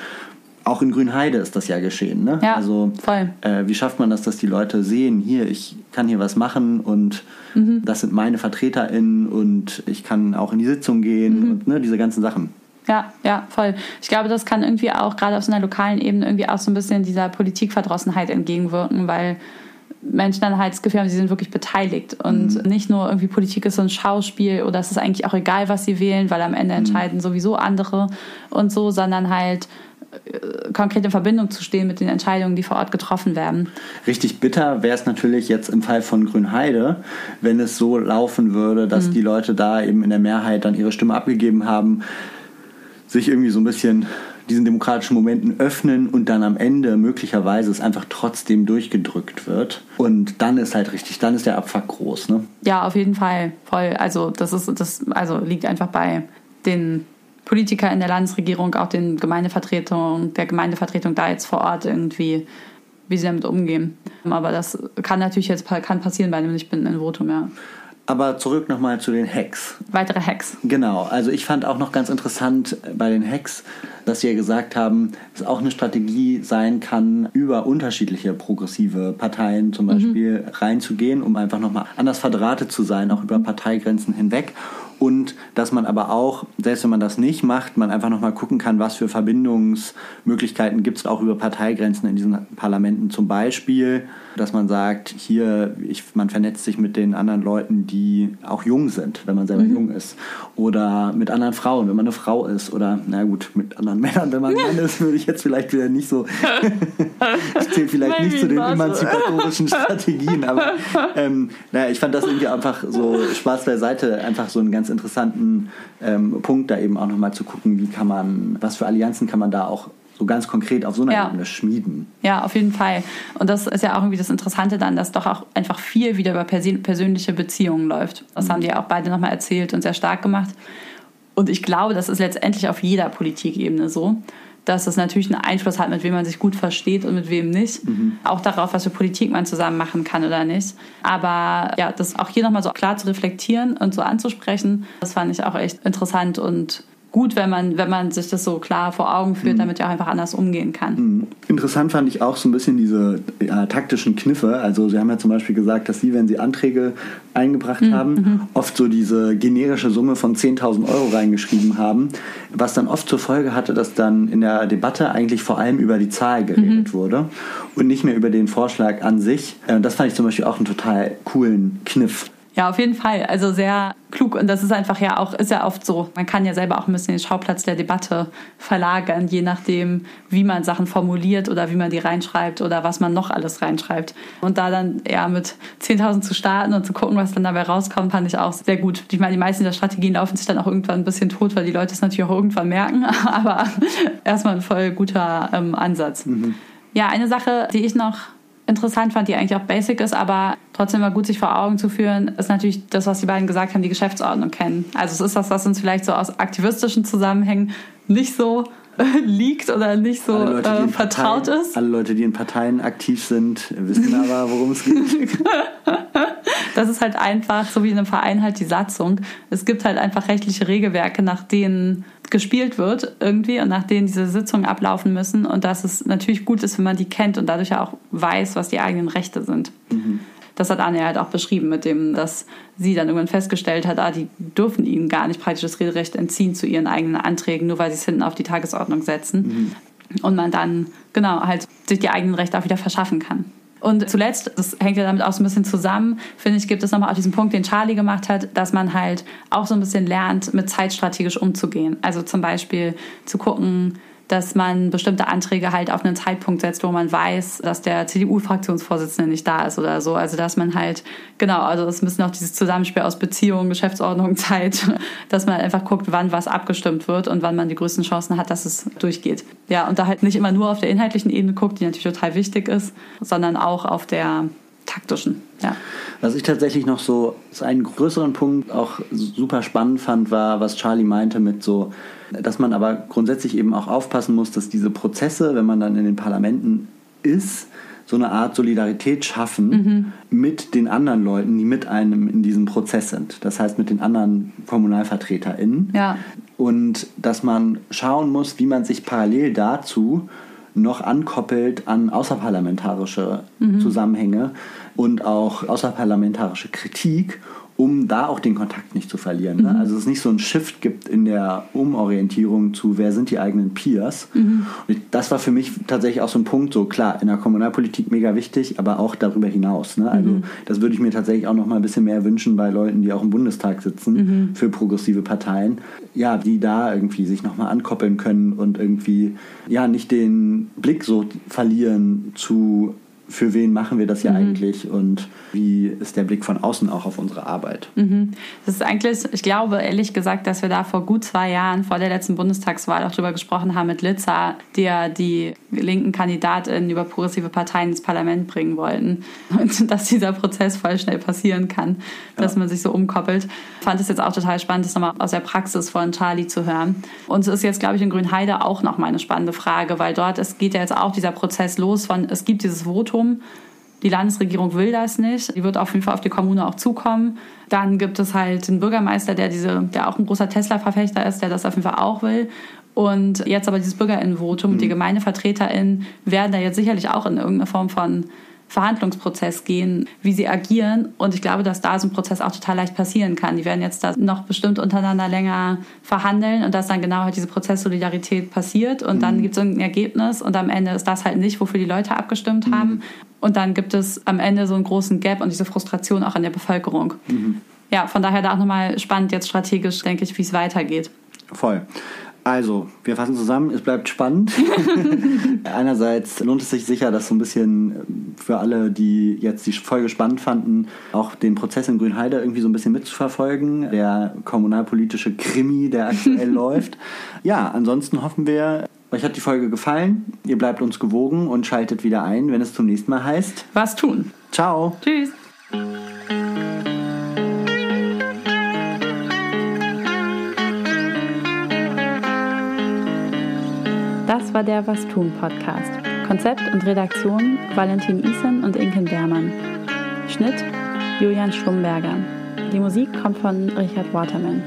Speaker 2: auch in Grünheide ist das ja geschehen. Ne?
Speaker 1: Ja, also voll.
Speaker 2: Äh, wie schafft man das, dass die Leute sehen, hier, ich kann hier was machen und mhm. das sind meine VertreterInnen und ich kann auch in die Sitzung gehen mhm. und ne, diese ganzen Sachen.
Speaker 1: Ja, ja, voll. Ich glaube, das kann irgendwie auch gerade auf so einer lokalen Ebene irgendwie auch so ein bisschen dieser Politikverdrossenheit entgegenwirken, weil Menschen dann halt das Gefühl haben, sie sind wirklich beteiligt und mhm. nicht nur irgendwie Politik ist so ein Schauspiel oder es ist eigentlich auch egal, was sie wählen, weil am Ende mhm. entscheiden sowieso andere und so, sondern halt konkret in Verbindung zu stehen mit den Entscheidungen, die vor Ort getroffen werden.
Speaker 2: Richtig bitter wäre es natürlich jetzt im Fall von Grünheide, wenn es so laufen würde, dass mhm. die Leute da eben in der Mehrheit dann ihre Stimme abgegeben haben, sich irgendwie so ein bisschen diesen demokratischen Momenten öffnen und dann am Ende möglicherweise es einfach trotzdem durchgedrückt wird. Und dann ist halt richtig, dann ist der Abfuck groß, ne?
Speaker 1: Ja, auf jeden Fall. Voll. Also das ist, das also liegt einfach bei den Politiker in der Landesregierung, auch den Gemeindevertretung, der Gemeindevertretung da jetzt vor Ort irgendwie, wie sie damit umgehen. Aber das kann natürlich jetzt kann passieren bei einem nicht-bindenden Votum, ja.
Speaker 2: Aber zurück nochmal zu den Hacks.
Speaker 1: Weitere Hacks.
Speaker 2: Genau, also ich fand auch noch ganz interessant bei den Hacks, dass sie ja gesagt haben, dass auch eine Strategie sein kann, über unterschiedliche progressive Parteien zum mhm. Beispiel mhm. reinzugehen, um einfach nochmal anders verdrahtet zu sein, auch über Parteigrenzen hinweg und dass man aber auch, selbst wenn man das nicht macht, man einfach nochmal gucken kann, was für Verbindungsmöglichkeiten gibt es auch über Parteigrenzen in diesen Parlamenten. Zum Beispiel, dass man sagt, hier, ich, man vernetzt sich mit den anderen Leuten, die auch jung sind, wenn man selber mhm. jung ist. Oder mit anderen Frauen, wenn man eine Frau ist. Oder, na gut, mit anderen <laughs> Männern, wenn man ein Mann ist, würde ich jetzt vielleicht wieder nicht so, <laughs> ich zähle vielleicht nicht zu den emanzipatorischen <laughs> Strategien, aber ähm, naja, ich fand das irgendwie einfach so Spaß beiseite, einfach so ein ganz interessanten ähm, Punkt, da eben auch nochmal zu gucken, wie kann man, was für Allianzen kann man da auch so ganz konkret auf so einer ja. Ebene schmieden.
Speaker 1: Ja, auf jeden Fall. Und das ist ja auch irgendwie das Interessante dann, dass doch auch einfach viel wieder über persönliche Beziehungen läuft. Das mhm. haben die ja auch beide nochmal erzählt und sehr stark gemacht. Und ich glaube, das ist letztendlich auf jeder Politikebene so dass es natürlich einen Einfluss hat, mit wem man sich gut versteht und mit wem nicht. Mhm. Auch darauf, was für Politik man zusammen machen kann oder nicht. Aber ja, das auch hier nochmal so klar zu reflektieren und so anzusprechen, das fand ich auch echt interessant und gut, wenn man, wenn man sich das so klar vor Augen führt, mhm. damit er auch einfach anders umgehen kann. Mhm.
Speaker 2: Interessant fand ich auch so ein bisschen diese ja, taktischen Kniffe. Also Sie haben ja zum Beispiel gesagt, dass Sie, wenn Sie Anträge eingebracht mhm. haben, mhm. oft so diese generische Summe von 10.000 Euro reingeschrieben haben, was dann oft zur Folge hatte, dass dann in der Debatte eigentlich vor allem über die Zahl geredet mhm. wurde und nicht mehr über den Vorschlag an sich. Äh, das fand ich zum Beispiel auch einen total coolen Kniff.
Speaker 1: Ja, auf jeden Fall. Also sehr klug. Und das ist einfach ja auch, ist ja oft so. Man kann ja selber auch ein bisschen den Schauplatz der Debatte verlagern, je nachdem, wie man Sachen formuliert oder wie man die reinschreibt oder was man noch alles reinschreibt. Und da dann eher mit 10.000 zu starten und zu gucken, was dann dabei rauskommt, fand ich auch sehr gut. Ich meine, die meisten der Strategien laufen sich dann auch irgendwann ein bisschen tot, weil die Leute es natürlich auch irgendwann merken. <laughs> Aber erstmal ein voll guter ähm, Ansatz. Mhm. Ja, eine Sache, die ich noch interessant fand, die eigentlich auch basic ist, aber trotzdem mal gut sich vor Augen zu führen, ist natürlich das, was die beiden gesagt haben, die Geschäftsordnung kennen. Also es ist das, was uns vielleicht so aus aktivistischen Zusammenhängen nicht so liegt oder nicht so Leute, äh, vertraut
Speaker 2: Parteien,
Speaker 1: ist.
Speaker 2: Alle Leute, die in Parteien aktiv sind, wissen aber, worum es geht. <laughs>
Speaker 1: das ist halt einfach, so wie in einem Verein halt die Satzung. Es gibt halt einfach rechtliche Regelwerke, nach denen gespielt wird irgendwie und nach denen diese Sitzungen ablaufen müssen und dass es natürlich gut ist, wenn man die kennt und dadurch ja auch weiß, was die eigenen Rechte sind. Mhm. Das hat Anja halt auch beschrieben, mit dem, dass sie dann irgendwann festgestellt hat, ah, die dürfen ihnen gar nicht praktisch das Rederecht entziehen zu ihren eigenen Anträgen, nur weil sie es hinten auf die Tagesordnung setzen. Mhm. Und man dann, genau, halt sich die eigenen Rechte auch wieder verschaffen kann. Und zuletzt, das hängt ja damit auch so ein bisschen zusammen, finde ich, gibt es nochmal auch diesen Punkt, den Charlie gemacht hat, dass man halt auch so ein bisschen lernt, mit Zeit strategisch umzugehen. Also zum Beispiel zu gucken, dass man bestimmte Anträge halt auf einen Zeitpunkt setzt, wo man weiß, dass der CDU-Fraktionsvorsitzende nicht da ist oder so. Also dass man halt, genau, also es müssen auch dieses Zusammenspiel aus Beziehung, Geschäftsordnung, <laughs> Zeit, dass man einfach guckt, wann was abgestimmt wird und wann man die größten Chancen hat, dass es durchgeht. Ja, und da halt nicht immer nur auf der inhaltlichen Ebene guckt, die natürlich total wichtig ist, sondern auch auf der taktischen. Ja.
Speaker 2: Was ich tatsächlich noch so einen größeren Punkt auch super spannend fand, war, was Charlie meinte mit so, dass man aber grundsätzlich eben auch aufpassen muss, dass diese Prozesse, wenn man dann in den Parlamenten ist, so eine Art Solidarität schaffen mhm. mit den anderen Leuten, die mit einem in diesem Prozess sind. Das heißt mit den anderen KommunalvertreterInnen.
Speaker 1: Ja.
Speaker 2: Und dass man schauen muss, wie man sich parallel dazu noch ankoppelt an außerparlamentarische mhm. Zusammenhänge und auch außerparlamentarische Kritik, um da auch den Kontakt nicht zu verlieren. Ne? Mhm. Also es nicht so ein Shift gibt in der Umorientierung zu, wer sind die eigenen Peers. Mhm. Und das war für mich tatsächlich auch so ein Punkt, so klar, in der Kommunalpolitik mega wichtig, aber auch darüber hinaus. Ne? Also mhm. das würde ich mir tatsächlich auch noch mal ein bisschen mehr wünschen bei Leuten, die auch im Bundestag sitzen mhm. für progressive Parteien. Ja, die da irgendwie sich noch mal ankoppeln können und irgendwie ja nicht den Blick so verlieren zu für wen machen wir das hier mhm. eigentlich und wie ist der Blick von außen auch auf unsere Arbeit?
Speaker 1: Mhm. Das ist eigentlich, ich glaube ehrlich gesagt, dass wir da vor gut zwei Jahren, vor der letzten Bundestagswahl, auch darüber gesprochen haben mit Litza, die ja die linken Kandidatin über progressive Parteien ins Parlament bringen wollten und <laughs> dass dieser Prozess voll schnell passieren kann, dass ja. man sich so umkoppelt. Ich fand es jetzt auch total spannend, das nochmal aus der Praxis von Charlie zu hören. Und es ist jetzt, glaube ich, in Grünheide auch nochmal eine spannende Frage, weil dort es geht ja jetzt auch dieser Prozess los von, es gibt dieses Votum, Votum. Die Landesregierung will das nicht. Die wird auf jeden Fall auf die Kommune auch zukommen. Dann gibt es halt den Bürgermeister, der diese, der auch ein großer Tesla-Verfechter ist, der das auf jeden Fall auch will. Und jetzt aber dieses Bürgerinnenvotum, mhm. die GemeindevertreterInnen werden da jetzt sicherlich auch in irgendeine Form von Verhandlungsprozess gehen, wie sie agieren. Und ich glaube, dass da so ein Prozess auch total leicht passieren kann. Die werden jetzt da noch bestimmt untereinander länger verhandeln und dass dann genau halt diese Prozesssolidarität passiert und mhm. dann gibt es irgendein Ergebnis und am Ende ist das halt nicht, wofür die Leute abgestimmt mhm. haben. Und dann gibt es am Ende so einen großen Gap und diese Frustration auch an der Bevölkerung. Mhm. Ja, von daher da auch nochmal spannend jetzt strategisch, denke ich, wie es weitergeht.
Speaker 2: Voll. Also, wir fassen zusammen, es bleibt spannend. <laughs> Einerseits lohnt es sich sicher, dass so ein bisschen für alle, die jetzt die Folge spannend fanden, auch den Prozess in Grünheide irgendwie so ein bisschen mitzuverfolgen. Der kommunalpolitische Krimi, der aktuell <laughs> läuft. Ja, ansonsten hoffen wir, euch hat die Folge gefallen. Ihr bleibt uns gewogen und schaltet wieder ein, wenn es zum nächsten Mal heißt.
Speaker 1: Was tun?
Speaker 2: Ciao.
Speaker 1: Tschüss. Das war der Was tun Podcast. Konzept und Redaktion Valentin Isen und Inken Bermann. Schnitt Julian Schlumberger. Die Musik kommt von Richard Waterman.